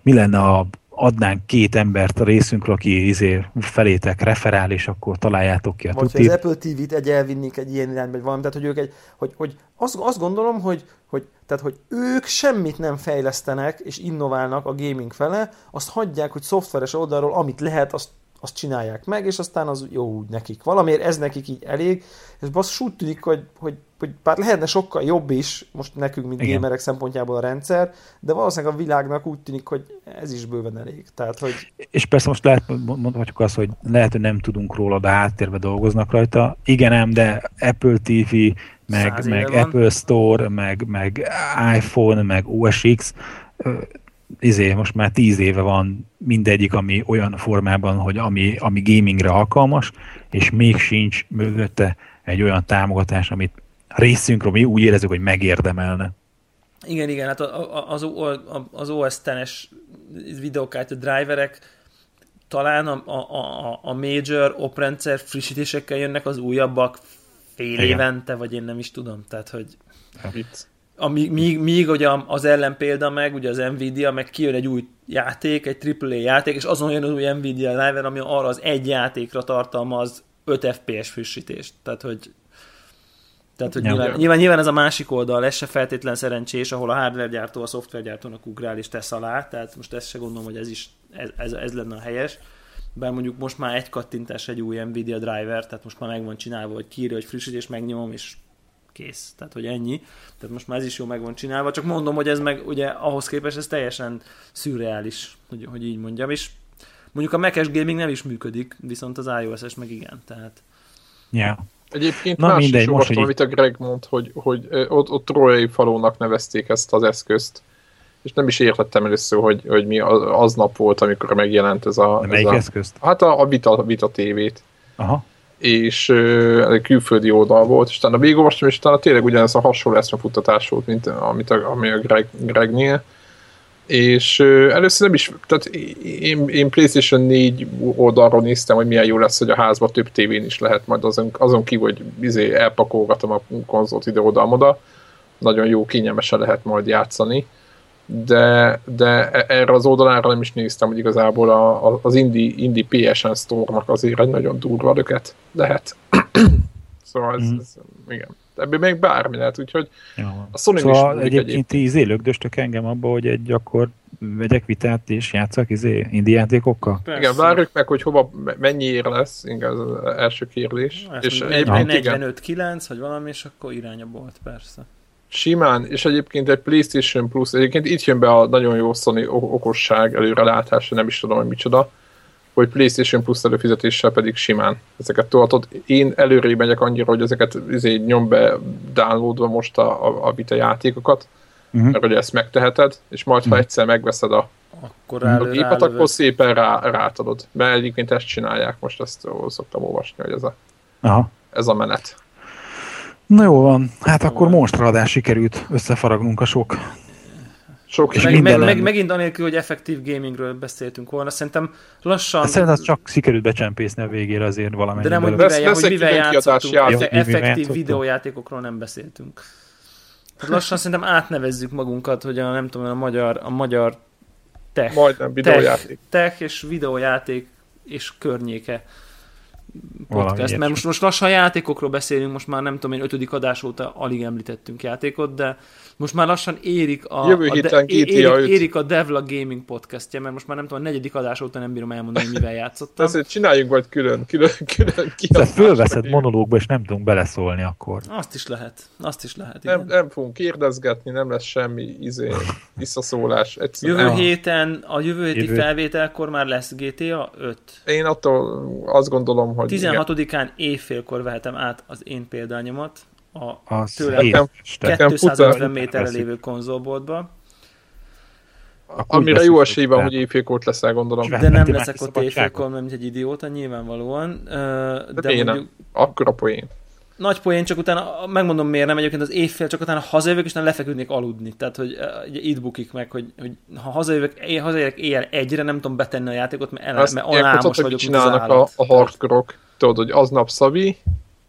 mi lenne a adnánk két embert a részünkről, aki izé felétek referál, és akkor találjátok ki a Vagy tutit. az Apple TV-t egy elvinnék egy ilyen irányba, vagy valami, tehát hogy ők egy, hogy, hogy azt, azt gondolom, hogy, hogy, tehát, hogy ők semmit nem fejlesztenek és innoválnak a gaming fele, azt hagyják, hogy szoftveres oldalról, amit lehet, azt azt csinálják meg, és aztán az jó úgy nekik. Valamiért ez nekik így elég, és basszus úgy tűnik, hogy, hogy, hogy bár lehetne sokkal jobb is, most nekünk, mint Igen. gamerek szempontjából a rendszer, de valószínűleg a világnak úgy tűnik, hogy ez is bőven elég. Tehát, hogy... És persze most lehet, mondhatjuk azt, hogy lehet, hogy nem tudunk róla, de háttérbe dolgoznak rajta. Igen ám, de Apple TV, meg, meg Apple Store, meg, meg iPhone, meg OS X, izé, most már tíz éve van mindegyik, ami olyan formában, hogy ami, ami gamingre alkalmas, és még sincs mögötte egy olyan támogatás, amit részünkről mi úgy érezzük, hogy megérdemelne. Igen, igen, hát az, az OS X-es videókártya driverek talán a, a, a major oprendszer frissítésekkel jönnek az újabbak fél igen. évente, vagy én nem is tudom, tehát hogy... Hát ami, míg, míg ugye az ellenpélda meg, ugye az Nvidia, meg kijön egy új játék, egy AAA játék, és azon jön az új Nvidia Live, ami arra az egy játékra tartalmaz 5 FPS frissítést. Tehát, hogy tehát, hogy nyilván, nyilván, nyilván, ez a másik oldal, ez se feltétlen szerencsés, ahol a hardware gyártó a szoftver gyártónak ugrál és tesz alá, tehát most ezt se gondolom, hogy ez is ez, ez, ez lenne a helyes. Bár mondjuk most már egy kattintás egy új Nvidia driver, tehát most már meg van csinálva, hogy kiírja, hogy frissítés, megnyomom, és kész. Tehát, hogy ennyi. Tehát most már ez is jó meg van csinálva, csak mondom, hogy ez meg ugye ahhoz képest ez teljesen szürreális, hogy, hogy így mondjam, és mondjuk a Mac-es gaming nem is működik, viszont az iOS-es meg igen, tehát... Yeah. Egyébként Na, más mindegy, is most, amit a Greg mond, hogy, hogy ott, ott Troy falónak nevezték ezt az eszközt, és nem is értettem először, hogy, hogy mi az nap volt, amikor megjelent ez a... De melyik ez a, eszközt? Hát a, a Vita, Vita TV-t. Aha és uh, egy külföldi oldal volt, és utána végigolvastam, és utána tényleg ugyanez a hasonló eszmefuttatás volt, mint amit a, ami a Greg, Gregnél. És uh, először nem is, tehát én, én PlayStation 4 oldalról néztem, hogy milyen jó lesz, hogy a házban több tévén is lehet, majd azon, azon kívül, hogy izé, elpakolgatom a konzolt ide-oda-moda, nagyon jó, kényelmesen lehet majd játszani de, de e- erre az oldalára nem is néztem, hogy igazából a, a, az Indie, Indie PSN Store-nak azért egy nagyon durva löket lehet. szóval ez, mm. ez, igen. Ebből még bármi lehet, úgyhogy ja. a Sony szóval is egyébként ti izé lögdöstök engem abba, hogy egy akkor vegyek vitát és játszak izé indie játékokkal? Persze. Igen, várjuk meg, hogy hova mennyiért lesz, igen, az első kérdés. Na, és egyébként 45-9, vagy valami, és akkor irányba volt, persze. Simán, és egyébként egy PlayStation Plus, egyébként itt jön be a nagyon jó Sony okosság előrelátása, nem is tudom, hogy micsoda, hogy PlayStation Plus előfizetéssel pedig simán ezeket tolhatod. Én előre megyek annyira, hogy ezeket izé, nyom be downloadva most a, a, a Vita játékokat, uh-huh. mert hogy ezt megteheted, és majd ha uh-huh. egyszer megveszed a, akkor a gépet, akkor szépen rá, rátadod. Mert egyébként ezt csinálják, most ezt szoktam olvasni, hogy ez a, Aha. ez a menet. Na jó van, hát jó akkor monstradás sikerült összefaragnunk a sok sok és meg, meg, meg, megint anélkül, hogy effektív gamingről beszéltünk volna, szerintem lassan... Hát szerintem az csak sikerült becsempészni a végére azért valamennyi. De nem, hogy mivel, Vesz, hogy mivel játszottunk, játék. effektív játszottunk. videójátékokról nem beszéltünk. Tehát lassan szerintem átnevezzük magunkat, hogy a, nem tudom, a magyar, a magyar tech, Majdnem videójáték. Tech, tech és videójáték és környéke podcast, mert most, most lassan játékokról beszélünk, most már nem tudom én, ötödik adás óta alig említettünk játékot, de most már lassan érik a, Jövő a, de, érik, érik a Devla Gaming podcastja, mert most már nem tudom, a negyedik adás óta nem bírom elmondani, hogy mivel játszottam. Ezért csináljunk vagy külön, külön, külön kiadást. fölveszed monológba, és nem tudunk beleszólni akkor. Azt is lehet, azt is lehet, igen. Nem, nem fogunk kérdezgetni, nem lesz semmi izé, visszaszólás. Egyszerűen jövő héten, a jövő héti jövő. felvételkor már lesz GTA 5. Én attól azt gondolom, hogy 16-án éjfélkor vehetem át az én példányomat, a tőle 250 méterre lévő konzolboltba. Amire jó esély van, hogy éjfélkor leszel, gondolom. De nem leszek ott éjfélkor, mint egy idióta, nyilvánvalóan. De, de én mondjuk... Akkor a poén. Nagy poén, csak utána megmondom miért nem, egyébként az éjfél, csak utána hazajövök, és nem lefeküdnék aludni. Tehát, hogy ugye, itt bukik meg, hogy, hogy ha hazajövök, én hazajövök éjjel egyre, nem tudom betenni a játékot, mert, el, mert alámos vagyok, csinálnak a, a hardcore tudod, hogy aznap Szabi,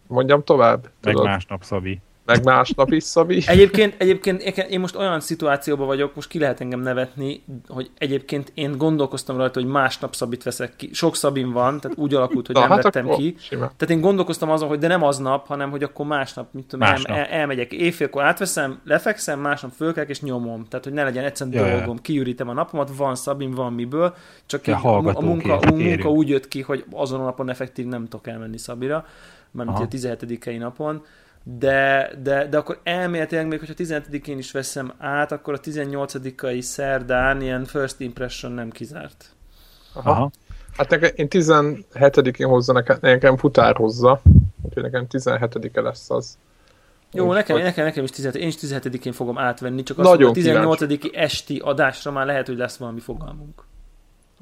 mondjam tovább. Meg tudod? másnap Szabi. Meg másnap is Szabi. Egyébként, egyébként én most olyan szituációban vagyok, most ki lehet engem nevetni, hogy egyébként én gondolkoztam rajta, hogy másnap Szabit veszek ki. Sok Szabim van, tehát úgy alakult, hogy Na, nem hát vettem ki. Sima. Tehát én gondolkoztam azon, hogy de nem aznap, hanem hogy akkor másnap, mit tudom, másnap. El, elmegyek éjfélkor, átveszem, lefekszem, másnap fölkelek és nyomom. Tehát, hogy ne legyen egyszerűen ja, dolgom, kiürítem a napomat, van Szabim, van miből, csak ja, a, a, munka, a munka úgy jött ki, hogy azon a napon effektív nem tudok elmenni Szabira mármint a 17 napon, de, de, de akkor elméletileg még, hogyha 17-én is veszem át, akkor a 18-ai szerdán ilyen first impression nem kizárt. Aha. Aha. Hát nekem, én 17-én hozza, nekem, nekem futár hozza, úgyhogy nekem 17-e lesz az. Jó, Úgy, nekem, hogy... nekem, nekem is 17, én is 17-én fogom átvenni, csak azt a 18 esti adásra már lehet, hogy lesz valami fogalmunk.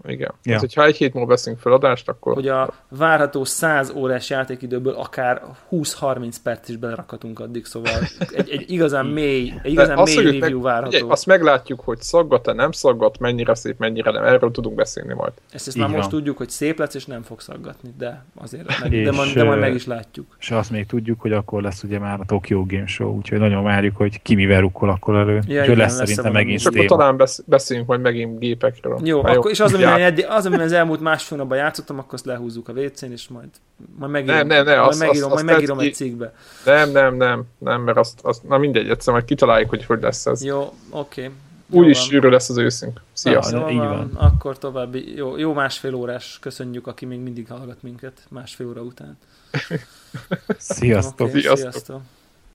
Igen. Ja. Hát, hogyha egy hét múlva veszünk feladást, akkor... Hogy a várható 100 órás játékidőből akár 20-30 perc is belerakhatunk addig, szóval egy, egy igazán mély, egy igazán mély review meg, várható. Ugye, azt meglátjuk, hogy szaggat-e, nem szaggat, mennyire szép, mennyire nem. Erről tudunk beszélni majd. Ezt, ezt már most tudjuk, hogy szép lesz, és nem fog szaggatni, de azért meg, de, majd, de majd meg is látjuk. És azt még tudjuk, hogy akkor lesz ugye már a Tokyo Game Show, úgyhogy nagyon várjuk, hogy ki mivel rukkol akkor elő. Ja, úgyhogy igen, lesz szerintem megint És akkor talán beszélünk majd megint gépekről. Jó, akkor, és az, ami eddig, az, amiben az elmúlt másfél napban játszottam, akkor azt lehúzzuk a WC-n, és majd, majd megírom, nem, nem, nem, majd azt, megírom, azt, majd megírom egy cikkbe. Nem, nem, nem, nem, mert azt, azt na mindegy, egyszer majd kitaláljuk, hogy hogy lesz ez. Jó, oké. Okay. Úgyis sűrű lesz az őszünk. Sziasztok! Ja, így van. Akkor további jó, jó másfél órás köszönjük, aki még mindig hallgat minket másfél óra után. Sziasztok! Okay, sziasztok. sziasztok.